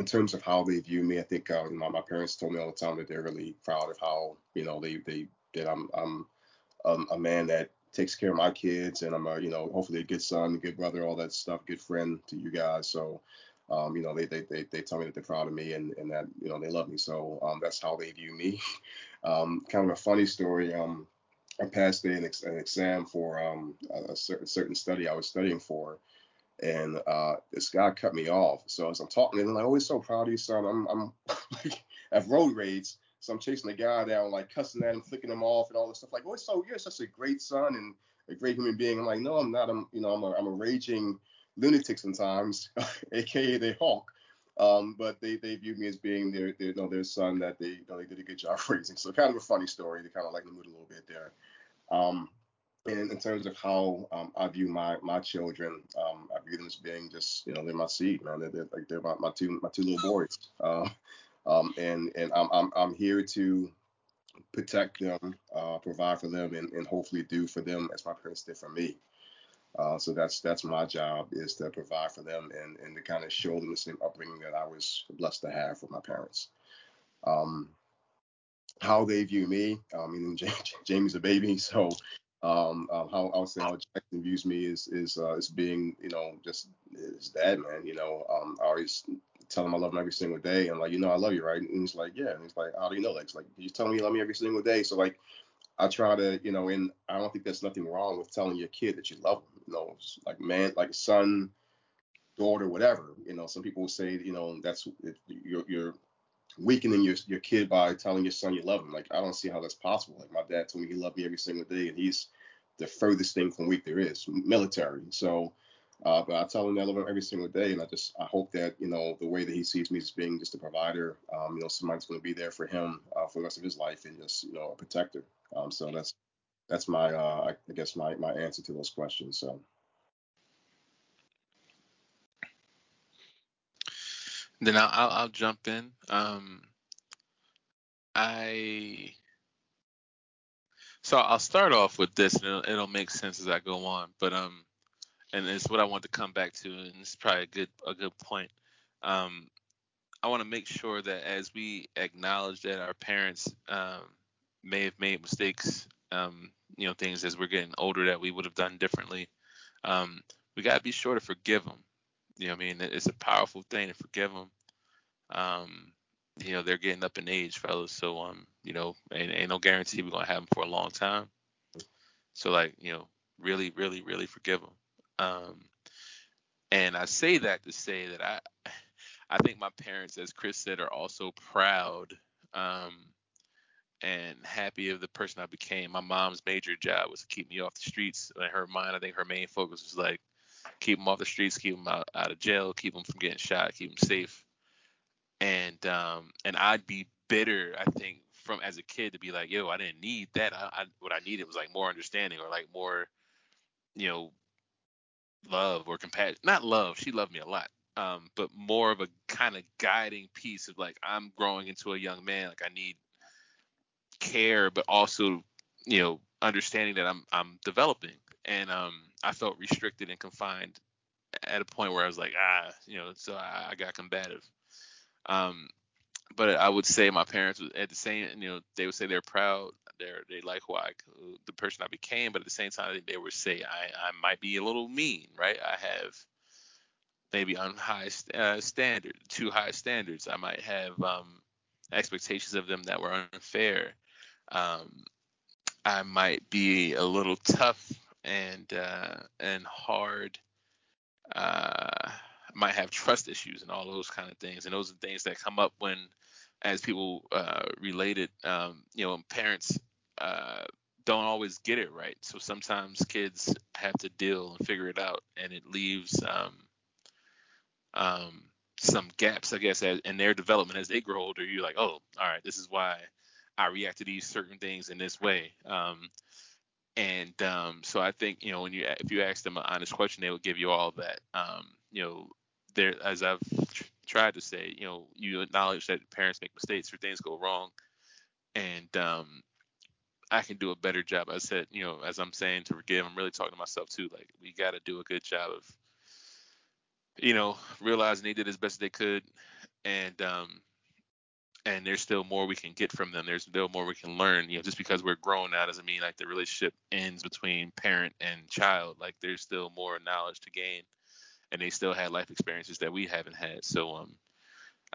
in terms of how they view me, I think uh, my, my parents told me all the time that they're really proud of how you know they they that I'm I'm um, a man that takes care of my kids and I'm a you know hopefully a good son, good brother, all that stuff, good friend to you guys. So um, you know they, they they they tell me that they're proud of me and and that you know they love me. So um, that's how they view me. (laughs) um, kind of a funny story. Um, I passed an, ex- an exam for um, a certain certain study I was studying for and uh, this guy cut me off. So as I'm talking, and I'm like, always so proud of you, son. I'm I'm (laughs) like at road raids. so I'm chasing the guy down, like cussing at him, flicking him off, and all this stuff. Like, oh, so you're such a great son and a great human being. I'm like, no, I'm not. I'm you know, I'm a I'm a raging lunatic sometimes, (laughs) aka the Hulk. Um, but they, they view me as being their, their you know their son that they you know, they did a good job (laughs) raising. So kind of a funny story They kind of like the mood a little bit there. Um, and in terms of how um, I view my my children, um, I view them as being just you know they're my seed, man. They're, they're like they're my, my two my two little boys, uh, um, and and I'm, I'm I'm here to protect them, uh, provide for them, and, and hopefully do for them as my parents did for me. Uh, so that's that's my job is to provide for them and and to kind of show them the same upbringing that I was blessed to have with my parents. Um, how they view me, I mean, (laughs) Jamie's a baby, so um, um, how I would say how Jackson views me is is uh, as being you know just his dad, man. You know, um, I always tell him I love him every single day, and like you know I love you, right? And he's like, yeah. And he's like, how do you know? Like, like you tell me you love me every single day. So like, I try to you know, and I don't think there's nothing wrong with telling your kid that you love them, You know, like man, like son, daughter, whatever. You know, some people will say you know that's you're you're weakening your your kid by telling your son you love him. Like I don't see how that's possible. Like my dad told me he loved me every single day, and he's the furthest thing from weak there is, military. So, uh, but I tell him I love him every single day, and I just I hope that you know the way that he sees me as being just a provider, um, you know, somebody's going to be there for him uh, for the rest of his life, and just you know a protector. Um, so that's that's my uh, I guess my my answer to those questions. So. Then I'll, I'll, I'll jump in. Um, I so I'll start off with this, and it'll, it'll, make sense as I go on. But um, and it's what I want to come back to, and it's probably a good a good point. Um, I want to make sure that as we acknowledge that our parents um, may have made mistakes, um, you know, things as we're getting older that we would have done differently, um, we got to be sure to forgive them. You know, I mean, it's a powerful thing to forgive them. Um, you know, they're getting up in age, fellas. So, um, you know, ain't, ain't no guarantee we're gonna have them for a long time. So, like, you know, really, really, really forgive them. Um, and I say that to say that I, I think my parents, as Chris said, are also proud. Um, and happy of the person I became. My mom's major job was to keep me off the streets. In her mind, I think her main focus was like keep them off the streets, keep them out, out of jail, keep them from getting shot, keep them safe and um and I'd be bitter I think from as a kid to be like yo I didn't need that I, I what I needed was like more understanding or like more you know, love or compassion. Not love. She loved me a lot. Um, but more of a kind of guiding piece of like I'm growing into a young man. Like I need care, but also, you know, understanding that I'm I'm developing. And um, I felt restricted and confined at a point where I was like, ah, you know, so I, I got combative. Um, but I would say my parents at the same, you know, they would say they're proud, they're they like who I, the person I became, but at the same time they would say I I might be a little mean, right? I have maybe on high uh, standard, too high standards. I might have um, expectations of them that were unfair. Um, I might be a little tough and uh, and hard. Uh, might have trust issues and all those kind of things. And those are things that come up when, as people uh, related, um, you know, parents uh, don't always get it right. So sometimes kids have to deal and figure it out, and it leaves um, um, some gaps, I guess, in their development as they grow older. You're like, oh, all right, this is why I react to these certain things in this way. Um, and um, so I think you know when you if you ask them an honest question, they will give you all that. Um, you know, there as I've tr- tried to say, you know, you acknowledge that parents make mistakes or things go wrong, and um, I can do a better job. I said, you know, as I'm saying to forgive, I'm really talking to myself too. Like we got to do a good job of, you know, realizing they did as best they could, and um, and there's still more we can get from them. There's still more we can learn. You know, just because we're grown now doesn't mean like the relationship ends between parent and child. Like there's still more knowledge to gain and they still had life experiences that we haven't had. So um,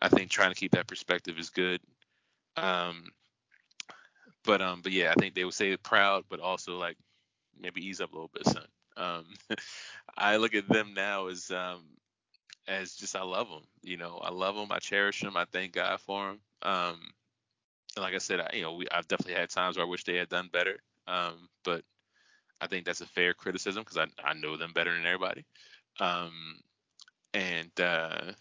I think trying to keep that perspective is good. Um, but um, but yeah, I think they would say proud, but also like maybe ease up a little bit, son. Um, (laughs) I look at them now as um, as just I love them. You know, I love them. I cherish them. I thank God for them. Um, and like I said, I, you know, we I've definitely had times where I wish they had done better. Um, but I think that's a fair criticism because I I know them better than everybody. Um, and uh,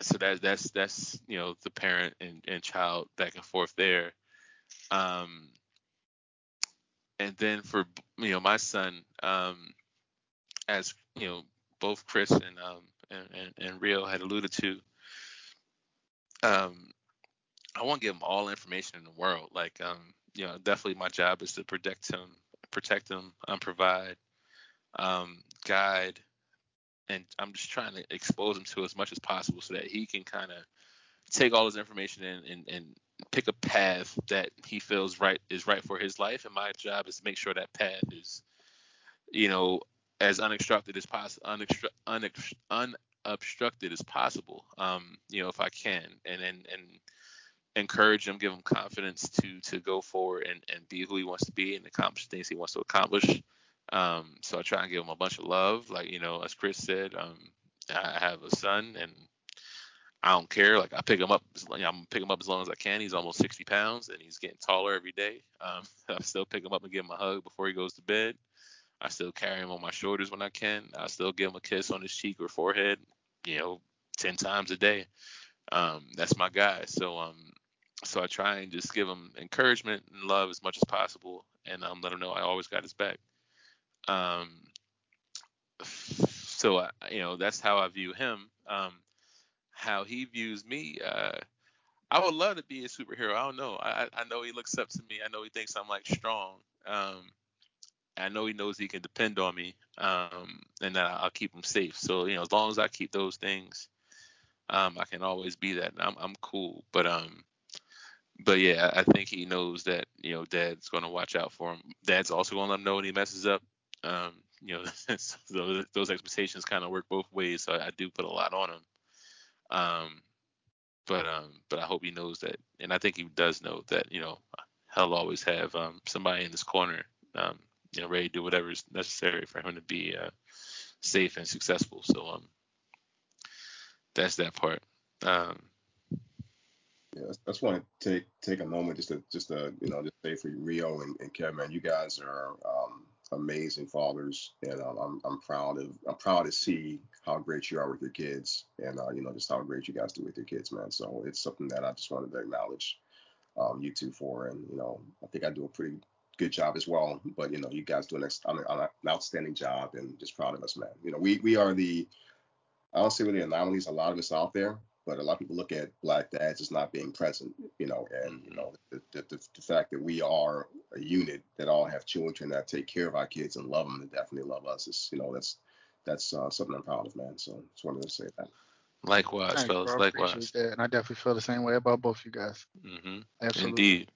so that that's that's you know the parent and, and child back and forth there. Um, and then for you know my son, um, as you know both Chris and um and, and, and Rio had alluded to, um, I want to give him all information in the world. Like um, you know, definitely my job is to protect him, protect him, um, provide, um, guide, and I'm just trying to expose him to as much as possible so that he can kind of take all his information and, and, and pick a path that he feels right is right for his life. And my job is to make sure that path is, you know, as unobstructed as possible, unobstru- unobstructed as possible. Um, you know, if I can, and and and encourage him, give him confidence to to go forward and and be who he wants to be and accomplish things he wants to accomplish. Um, so I try and give him a bunch of love. Like, you know, as Chris said, um, I have a son and I don't care. Like I pick him up, I'm pick him up as long as I can. He's almost 60 pounds and he's getting taller every day. Um, (laughs) I still pick him up and give him a hug before he goes to bed. I still carry him on my shoulders when I can. I still give him a kiss on his cheek or forehead, you know, 10 times a day. Um, that's my guy. So, um, so I try and just give him encouragement and love as much as possible and um, let him know I always got his back. Um, so I, you know that's how I view him. Um, how he views me. Uh, I would love to be a superhero. I don't know. I, I know he looks up to me. I know he thinks I'm like strong. Um, I know he knows he can depend on me, um, and that I'll keep him safe. So you know, as long as I keep those things, um, I can always be that. I'm I'm cool. But um, but yeah, I think he knows that you know Dad's to watch out for him. Dad's also to let him know when he messes up. Um, you know, (laughs) those, those expectations kind of work both ways. So I, I do put a lot on him. Um, but um, but I hope he knows that, and I think he does know that. You know, he'll always have um, somebody in his corner, um, you know, ready to do whatever is necessary for him to be uh, safe and successful. So um, that's that part. Um, yeah, I just want to take take a moment just to just to you know just say for Rio and, and Kevin, you guys are um, amazing fathers, and um, I'm I'm proud of I'm proud to see how great you are with your kids, and uh, you know just how great you guys do with your kids, man. So it's something that I just wanted to acknowledge um, you two for, and you know I think I do a pretty good job as well. But you know, you guys do an, an outstanding job, and just proud of us, man. You know, we we are the I don't we're the anomalies. A lot of us out there, but a lot of people look at black dads as not being present. You know, and you know the the, the, the fact that we are a unit that all have children that take care of our kids and love them and definitely love us is you know that's that's uh, something I'm proud of, man. So I just wanted to say that. Likewise, Thanks, fellas. bro. Likewise. That. And I definitely feel the same way about both you guys. hmm Absolutely. Indeed.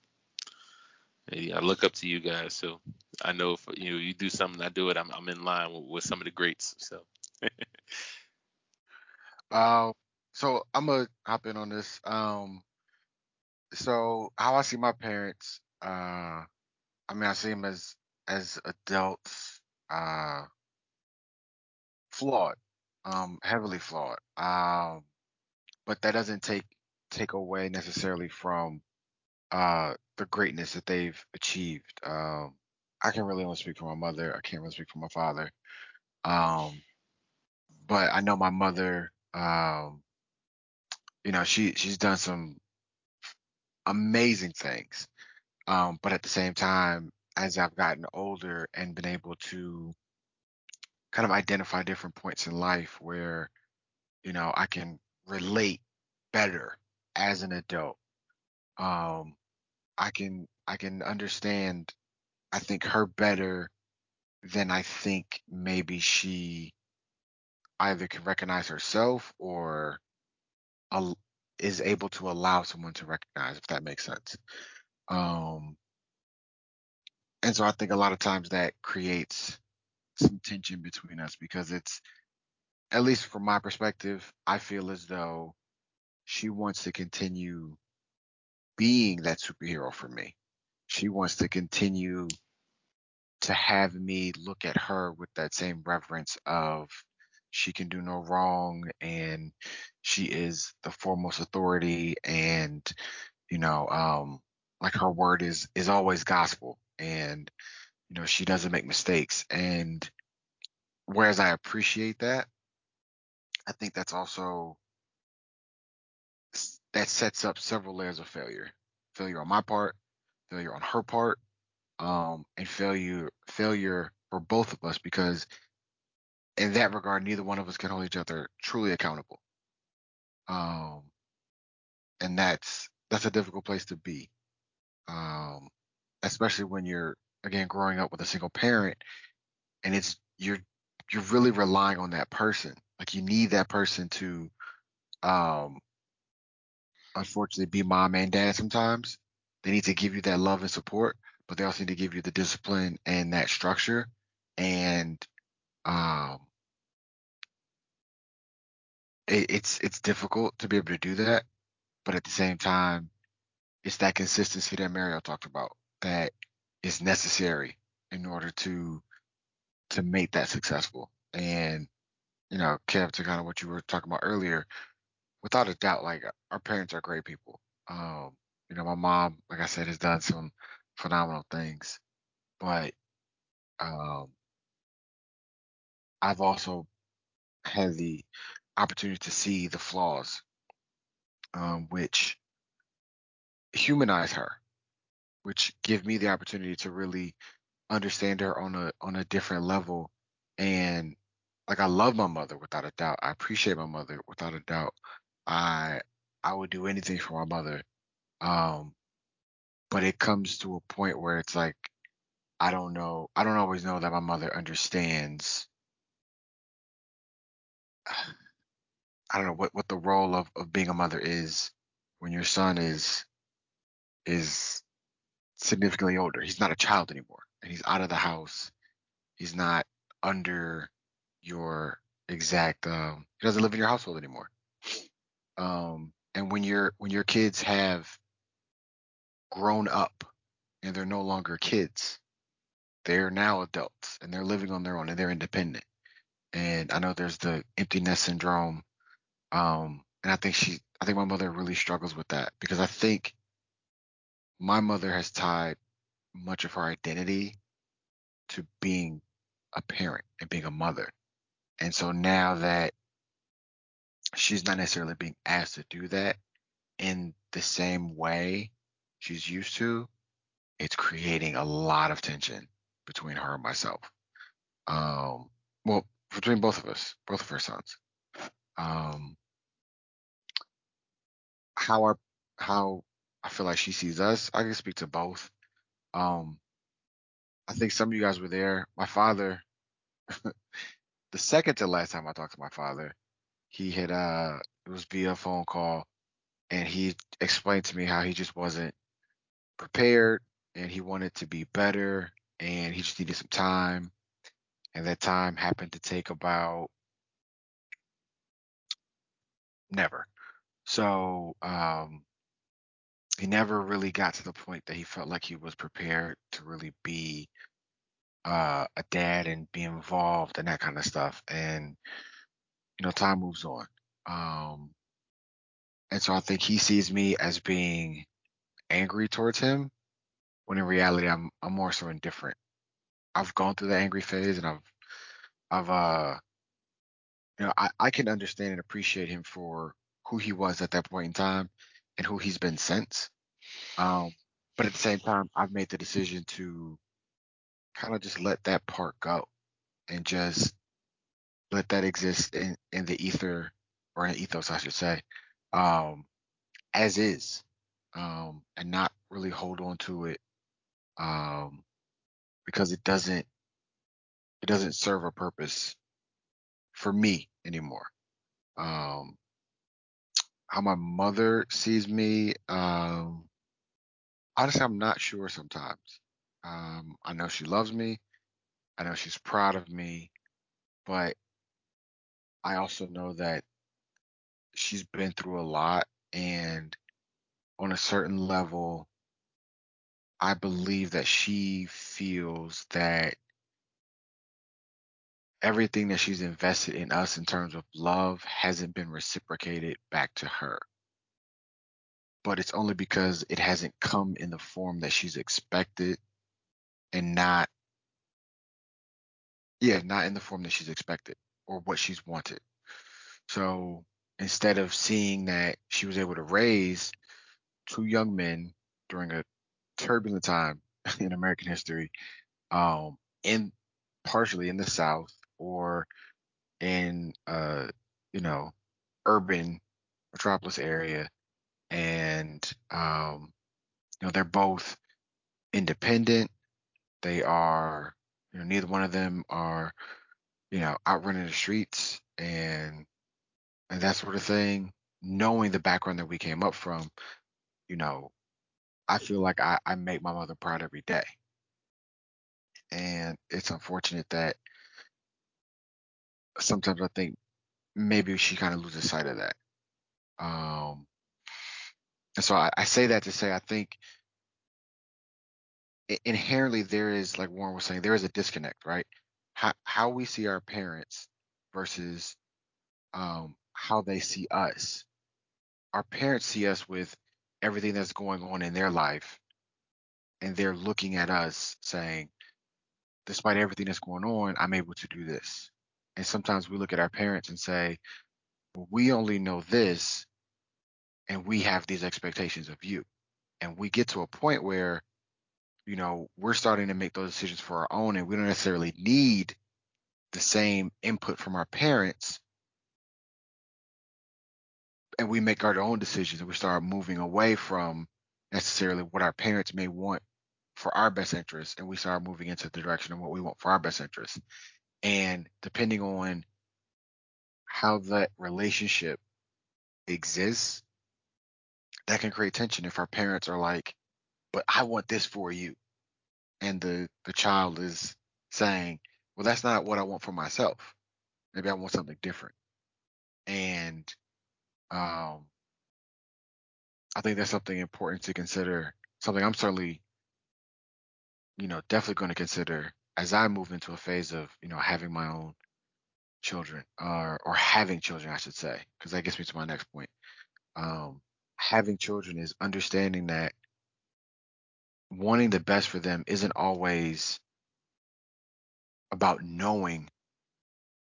Yeah, I look up to you guys, so I know if you know you do something, I do it. I'm I'm in line with, with some of the greats. So (laughs) Uh, so I'm gonna hop in on this. Um, so how I see my parents, uh, I mean, I see them as as adults, uh, flawed, um, heavily flawed. Um, but that doesn't take take away necessarily from uh the greatness that they've achieved. Um, I can really only speak for my mother. I can't really speak for my father. Um, but I know my mother. Um, you know, she she's done some amazing things. Um, but at the same time, as I've gotten older and been able to kind of identify different points in life where, you know, I can relate better as an adult. Um, I can I can understand I think her better than I think maybe she either can recognize herself or is able to allow someone to recognize, if that makes sense. Um, and so I think a lot of times that creates some tension between us because it's, at least from my perspective, I feel as though she wants to continue being that superhero for me. She wants to continue to have me look at her with that same reverence of she can do no wrong and she is the foremost authority and you know um like her word is is always gospel and you know she doesn't make mistakes and whereas I appreciate that I think that's also that sets up several layers of failure. Failure on my part failure on her part um and failure failure for both of us because in that regard neither one of us can hold each other truly accountable. Um and that's that's a difficult place to be. Um especially when you're again growing up with a single parent and it's you're you're really relying on that person. Like you need that person to um unfortunately be mom and dad sometimes. They need to give you that love and support but they also need to give you the discipline and that structure and um it, it's it's difficult to be able to do that but at the same time it's that consistency that mario talked about that is necessary in order to to make that successful. And you know kev to kind of what you were talking about earlier without a doubt like our parents are great people. Um you know my mom like i said has done some phenomenal things but um i've also had the opportunity to see the flaws um which humanize her which give me the opportunity to really understand her on a on a different level and like I love my mother without a doubt. I appreciate my mother without a doubt. I I would do anything for my mother. Um but it comes to a point where it's like I don't know. I don't always know that my mother understands I don't know what what the role of of being a mother is when your son is is significantly older. He's not a child anymore and he's out of the house. He's not under your exact um he doesn't live in your household anymore. Um and when your when your kids have grown up and they're no longer kids, they're now adults and they're living on their own and they're independent. And I know there's the empty nest syndrome. Um and I think she I think my mother really struggles with that because I think my mother has tied much of her identity to being a parent and being a mother. And so now that she's not necessarily being asked to do that in the same way she's used to, it's creating a lot of tension between her and myself. Um, well, between both of us, both of her sons. Um, how our how I feel like she sees us, I can speak to both. Um, I think some of you guys were there. My father, (laughs) the second to last time I talked to my father, he had uh it was via phone call and he explained to me how he just wasn't prepared and he wanted to be better and he just needed some time and that time happened to take about never. So um he never really got to the point that he felt like he was prepared to really be uh, a dad and be involved and that kind of stuff and you know time moves on. Um and so i think he sees me as being angry towards him when in reality i'm i'm more so indifferent. I've gone through the angry phase and i've i've uh you know i, I can understand and appreciate him for who he was at that point in time and who he's been since. Um but at the same time i've made the decision to kind of just let that part go and just let that exist in in the ether or in ethos i should say um as is um and not really hold on to it um because it doesn't it doesn't serve a purpose for me anymore. Um how my mother sees me um honestly i'm not sure sometimes. Um i know she loves me. I know she's proud of me but i also know that she's been through a lot and on a certain level i believe that she feels that everything that she's invested in us in terms of love hasn't been reciprocated back to her. But it's only because it hasn't come in the form that she's expected and not yeah not in the form that she's expected or what she's wanted. So instead of seeing that she was able to raise two young men during a turbulent time (laughs) in american history um in partially in the south or in uh you know urban metropolis area and um you know they're both independent. They are you know neither one of them are you know out running the streets and and that sort of thing. Knowing the background that we came up from you know i feel like i, I make my mother proud every day. And it's unfortunate that sometimes i think maybe she kind of loses sight of that. Um and so I, I say that to say i think inherently there is like warren was saying there is a disconnect right? How how we see our parents versus um how they see us. Our parents see us with everything that's going on in their life and they're looking at us saying despite everything that's going on i'm able to do this and sometimes we look at our parents and say well, we only know this and we have these expectations of you. And we get to a point where you know we're starting to make those decisions for our own and we don't necessarily need the same input from our parents. And we make our own decisions and we start moving away from necessarily what our parents may want for our best interest and we start moving into the direction of what we want for our best interest and depending on how that relationship exists that can create tension if our parents are like but i want this for you. And the the child is saying well that's not what i want for myself. Maybe i want something different. And um i think that's something important to consider something i'm certainly you know definitely going to consider as i move into a phase of you know having my own children or or having children i should say because that gets me to my next point. Um having children is understanding that wanting the best for them isn't always about knowing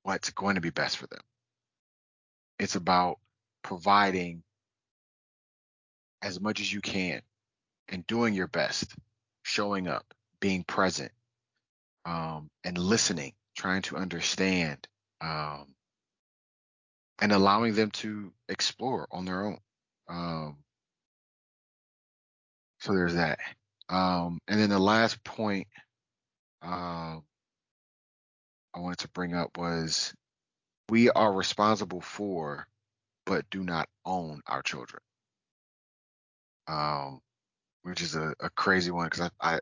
what's going to be best for them. It's about providing as much as you can and doing your best showing up, being present, um, and listening, trying to understand, um, and allowing them to explore on their own. Um, so there's that. Um, and then the last point uh, I wanted to bring up was we are responsible for, but do not own our children. Um, which is a, a crazy one because I, I,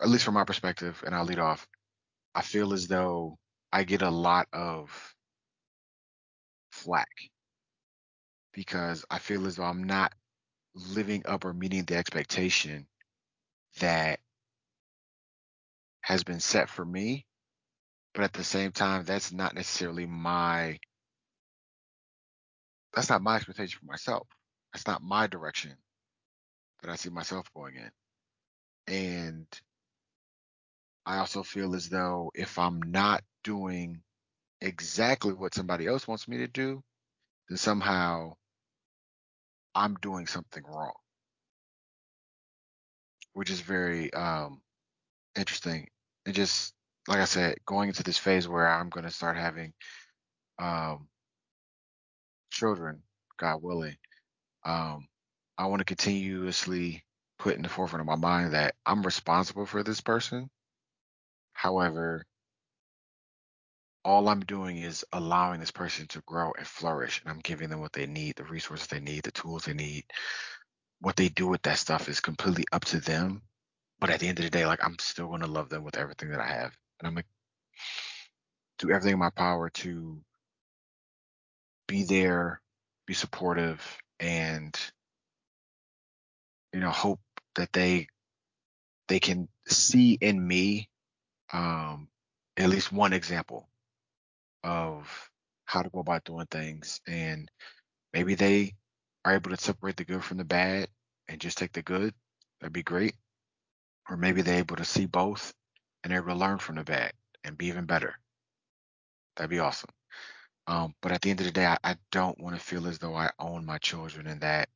at least from my perspective, and I'll lead off, I feel as though I get a lot of flack because I feel as though I'm not living up or meeting the expectation that has been set for me. But at the same time, that's not necessarily my that's not my expectation for myself. That's not my direction that I see myself going in. And I also feel as though if I'm not doing exactly what somebody else wants me to do, then somehow I'm doing something wrong. Which is very um interesting. And just like I said, going into this phase where I'm gonna start having um children, God willing, um, I want to continuously put in the forefront of my mind that I'm responsible for this person. However, all I'm doing is allowing this person to grow and flourish, and I'm giving them what they need, the resources they need, the tools they need. What they do with that stuff is completely up to them. But at the end of the day, like I'm still going to love them with everything that I have, and I'm gonna do everything in my power to be there, be supportive, and you know hope that they they can see in me um, at least one example of how to go about doing things and maybe they are able to separate the good from the bad and just take the good that'd be great. Or maybe they're able to see both and they're able to learn from the bad and be even better. That'd be awesome. Um, but at the end of the day I, I don't want to feel as though i own my children and that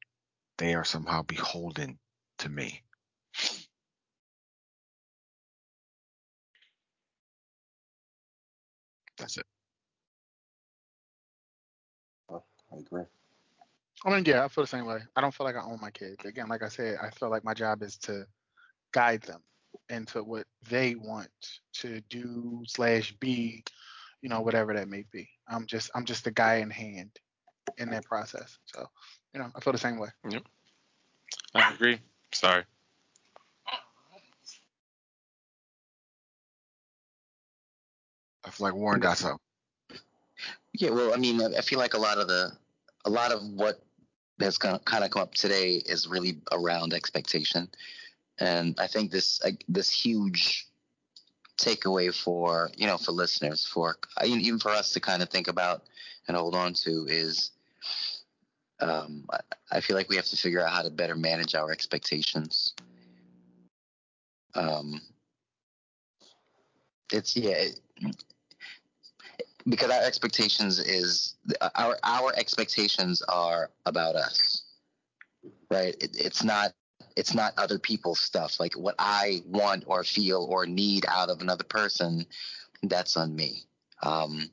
they are somehow beholden to me that's it oh, I agree. I mean, yeah, I feel the same way. I don't feel like I own my kids. Again, like I said, I feel like my job is to guide them into what they want to do slash be, you know, whatever that may be. I'm just I'm just the guy in hand in that process. So, you know, I feel the same way. Yep. I agree. Sorry. I feel like warren got something Yeah, well, I mean, I feel like a lot of the, a lot of what has kind of come up today is really around expectation, and I think this uh, this huge takeaway for you know for listeners, for even for us to kind of think about and hold on to is, um, I, I feel like we have to figure out how to better manage our expectations. Um, it's yeah. It, because our expectations is our our expectations are about us right? It, it's not it's not other people's stuff. Like what i want or feel or need out of another person that's on me. Um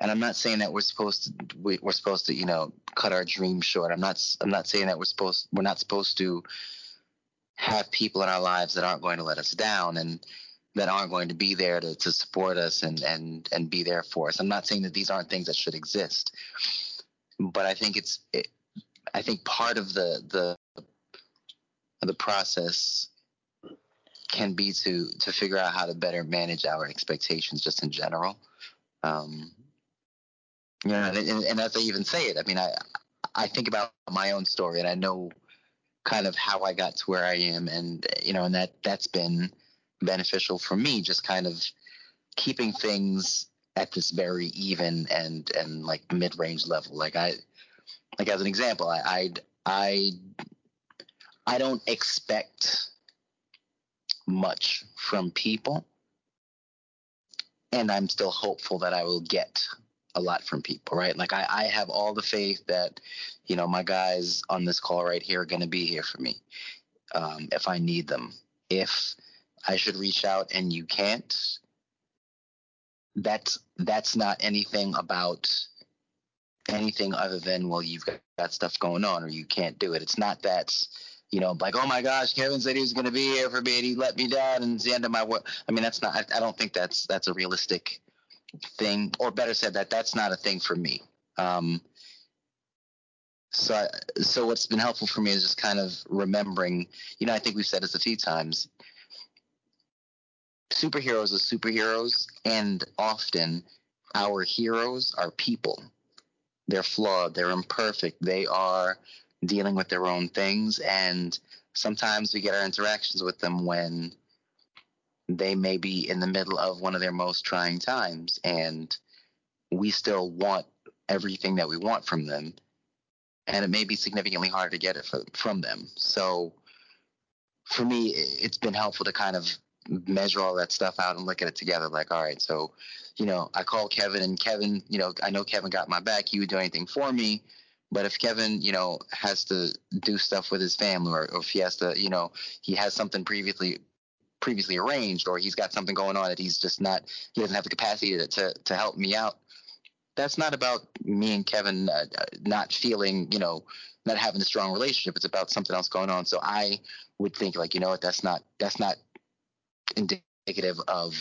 and i'm not saying that we're supposed to we, we're supposed to you know cut our dreams short. I'm not i'm not saying that we're supposed we're not supposed to have people in our lives that aren't going to let us down. And that aren't going to be there to, to support us and, and, and be there for us. I'm not saying that these aren't things that should exist, but I think it's, it, I think part of the, the, the process can be to, to figure out how to better manage our expectations just in general. Um, you know, and, and as I even say it, I mean, I, I think about my own story and I know kind of how I got to where I am and, you know, and that that's been, beneficial for me just kind of keeping things at this very even and and like mid-range level. Like i like as an example i i i, I don't expect much from people and i'm still hopeful that i will get a lot from people right? Like i, I have all the faith that you know my guys on this call right here are going to be here for me um, if i need them. If I should reach out and you can't, that's that's not anything about anything other than well you've got stuff going on or you can't do it. It's not that you know like oh my gosh Kevin said he was going to be here for me and he let me down and it's the end of my work. I mean that's not I, I don't think that's that's a realistic thing or better said that that's not a thing for me. Um, so I, so what's been helpful for me is just kind of remembering you know I think we've said this a few times superheroes are superheroes, and often our heroes are people. They're flawed, they're imperfect, they are dealing with their own things, and sometimes we get our interactions with them when they may be in the middle of one of their most trying times, and we still want everything that we want from them, and it may be significantly harder to get it for, from them. So, for me, it's been helpful to kind of measure all that stuff out and look at it together. Like, all right, so, you know, I call Kevin and Kevin, you know, I know Kevin got my back. He would do anything for me. But if Kevin, you know, has to do stuff with his family or, or if he has to, you know, he has something previously previously arranged or he's got something going on that he's just not he doesn't have the capacity to to, to help me out that's not about me and kevin uh, uh not feeling you know not having a strong relationship it's about something else going on so i would think like you know what that's not that's not indicative of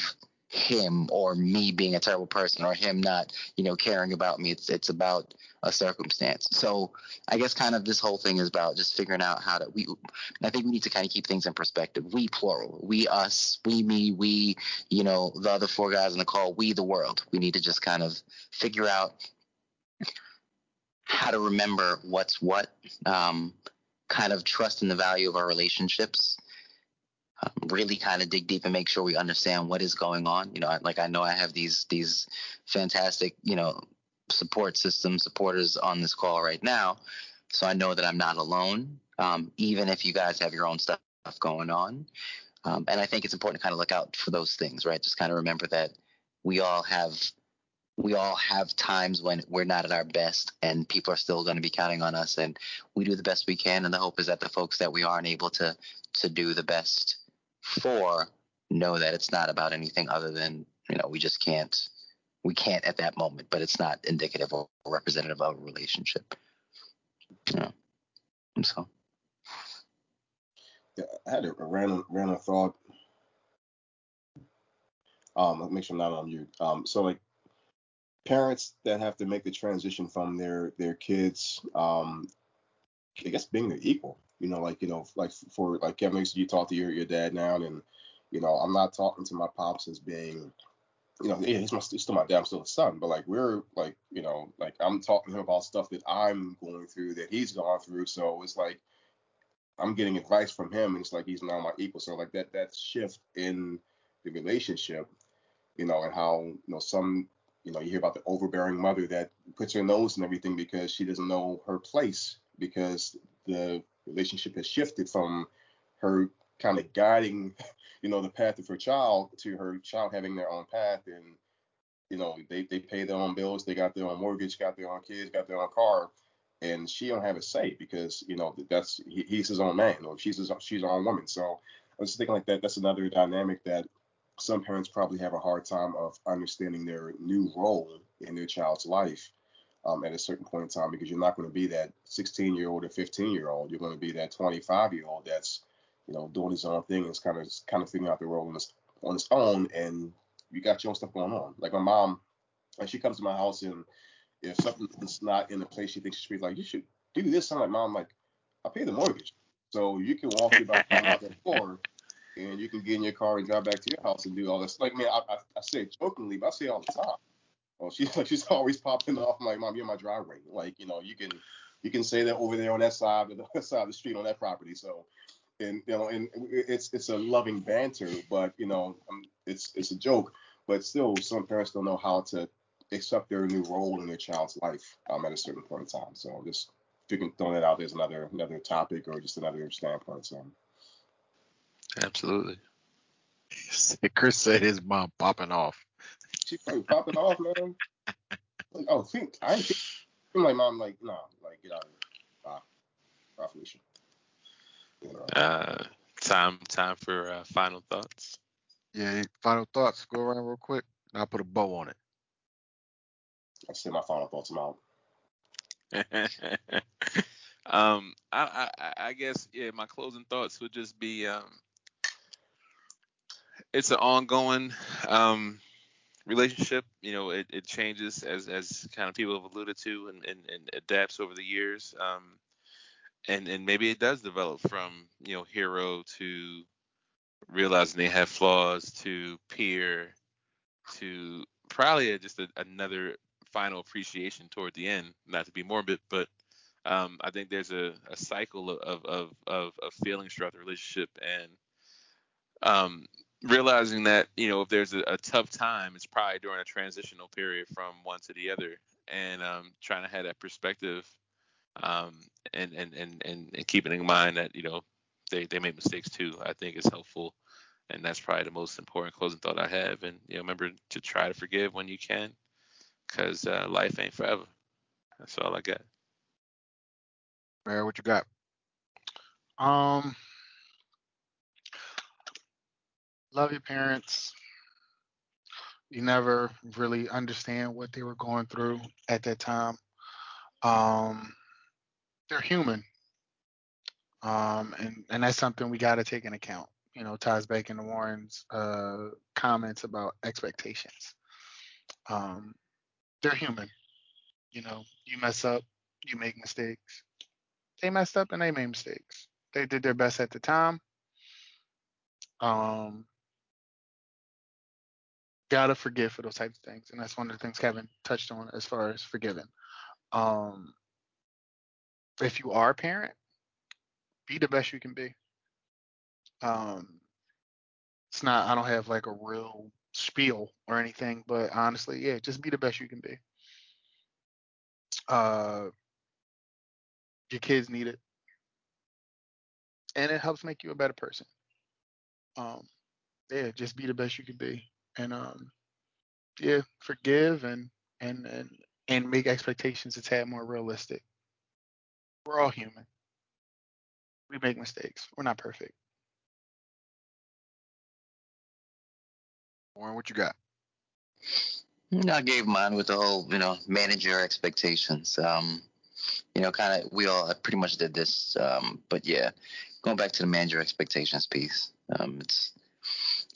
him or me being a terrible person or him not you know caring about me. It's it's about a circumstance. So i guess kind of this whole thing is about just figuring out how to we i think we need to kind of keep things in perspective. We plural we us we me we you know the other four guys in the call we the world. We need to just kind of figure out how to remember what's what um, kind of trust in the value of our relationships um, really kind of dig deep and make sure we understand what is going on. You know, like I know I have these these fantastic, you know, support system supporters on this call right now, so I know that I'm not alone. Um, even if you guys have your own stuff going on, um, and I think it's important to kind of look out for those things, right? Just kind of remember that we all have we all have times when we're not at our best and people are still going to be counting on us and we do the best we can and the hope is that the folks that we aren't able to to do the best Four, know that it's not about anything other than you know we just can't we can't at that moment, but it's not indicative or representative of a relationship. You know, so. Yeah, I had a, a random random thought. Um, make sure I'm not on mute. Um, so like parents that have to make the transition from their their kids, um, I guess being their equal you know, like you know, like for like Kevin, you talk to your your dad now, and you know, I'm not talking to my pops as being, you know, yeah, he's, my, he's still my dad, I'm still a son, but like we're like, you know, like I'm talking to him about stuff that I'm going through that he's gone through, so it's like I'm getting advice from him, and it's like he's now my equal. So like that that shift in the relationship, you know, and how you know some you know, you hear about the overbearing mother that puts her nose in everything because she doesn't know her place because the relationship has shifted from her kind of guiding, (laughs) you know, the path of her child to her child having their own path and you know, they, they pay their own bills, they got their own mortgage, got their own kids, got their own car, and she don't have a say because, you know, that's he, he's his own man or she's his, she's her own woman. So I was thinking like that, that's another dynamic that some parents probably have a hard time of understanding their new role in their child's life um, at a certain point in time because you're not going to be that 16 year old or 15 year old. You're going to be that 25 year old that's you know doing his own thing and is kind of kind of figuring out the role on his, on his own, and you got your own stuff going on. Like my mom, and she comes to my house and if something's not in the place she thinks she should be like, you should do this. I'm like, mom, like I pay the mortgage, so you can walk about out the floor and you can get in your car and drive back to your house and do all this. Like, man, I, I, I say jokingly, but I say all the time. Oh, she's (laughs) like she's always popping off. Like, mom, you're my driveway. Like, you know, you can you can say that over there on that side of the (laughs) side of the street on that property. So, and you know, and it's it's a loving banter, but you know, um, it's it's a joke. But still, some parents don't know how to accept their new role in their child's life um, at a certain point in time. So, just if you can throw that out, there's another another topic or just another standpoint. So. Absolutely. (laughs) Chris said his mom popping off. She probably popping off, man. Like, oh, think I ain't think, I'm like, mom, like, nah, like, get out of here. Bye. Bye, Felicia. Uh, Time time for uh, final thoughts. Yeah, final thoughts. Go around real quick. And I'll put a bow on it. I say my final thoughts. I'm out. (laughs) um, I, I I guess yeah, my closing thoughts would just be um, it's an ongoing um relationship. You know, it, it changes as as kind of people have alluded to and, and, and adapts over the years. Um, and and maybe it does develop from you know hero to realizing they have flaws to peer to probably a, just a, another final appreciation toward the end. Not to be morbid, but um, I think there's a, a cycle of, of, of, of feelings throughout the relationship and um, realizing that, you know, if there's a, a, tough time, it's probably during a transitional period from one to the other and um, trying to have that perspective um, and, and, and, and, and keeping in mind that, you know, they, they make mistakes too, I think is helpful. And that's probably the most important closing thought I have. And, you know, remember to try to forgive when you can because uh, life ain't forever. That's all I got. Mary, what you got? Um, love your parents. You never really understand what they were going through at that time. Um, they're human. Um, and, and that's something we got to take into account. You know, ties back into Warren's uh, comments about expectations. Um, they're human. You know, you mess up, you make mistakes. They messed up and they made mistakes. They did their best at the time. Um, gotta forgive for those types of things, and that's one of the things Kevin touched on as far as forgiving. Um, if you are a parent, be the best you can be. Um, it's not. I don't have like a real spiel or anything, but honestly, yeah, just be the best you can be. Uh, your kids need it, and it helps make you a better person. Um, yeah, just be the best you can be, and um, yeah, forgive and and and and make expectations a tad more realistic. We're all human. We make mistakes. We're not perfect. Warren, what you got? I gave mine with the whole, you know, manage your expectations. Um, you know, kind of, we all pretty much did this. Um, but yeah, going back to the manage your expectations piece, um, it's,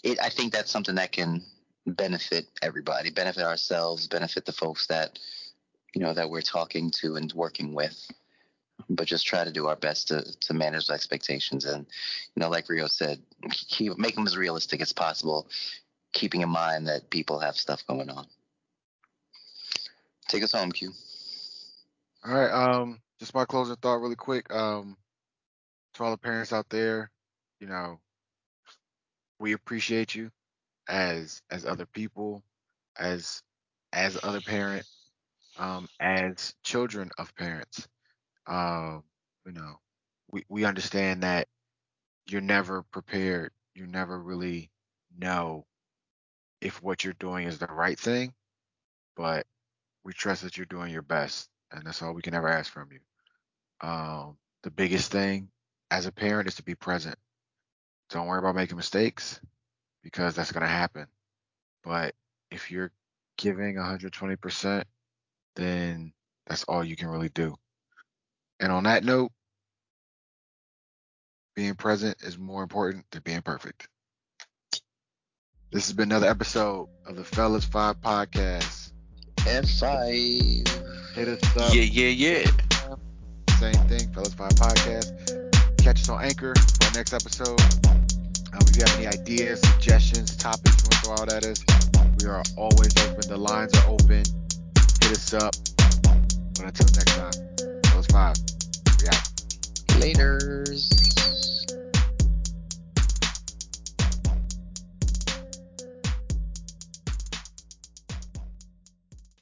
it, I think that's something that can benefit everybody, benefit ourselves, benefit the folks that, you know, that we're talking to and working with. But just try to do our best to, to manage expectations. And, you know, like Rio said, keep, make them as realistic as possible, keeping in mind that people have stuff going on. Take us home, Q. All right. Um, just my closing thought, really quick. Um, to all the parents out there, you know, we appreciate you as as other people, as as other parent, um, as children of parents. Um, you know, we we understand that you're never prepared. You never really know if what you're doing is the right thing, but we trust that you're doing your best, and that's all we can ever ask from you. Um, the biggest thing as a parent is to be present. Don't worry about making mistakes because that's going to happen. But if you're giving 120%, then that's all you can really do. And on that note, being present is more important than being perfect. This has been another episode of the Fellas Five Podcast. F5. Hit us up. Yeah, yeah, yeah. Same thing, Fellas Five Podcast. Catch us on Anchor for our next episode. Um, if you have any ideas, suggestions, topics you want to throw out at us, we are always open. The lines are open. Hit us up. But until next time, those five. Yeah. Laters.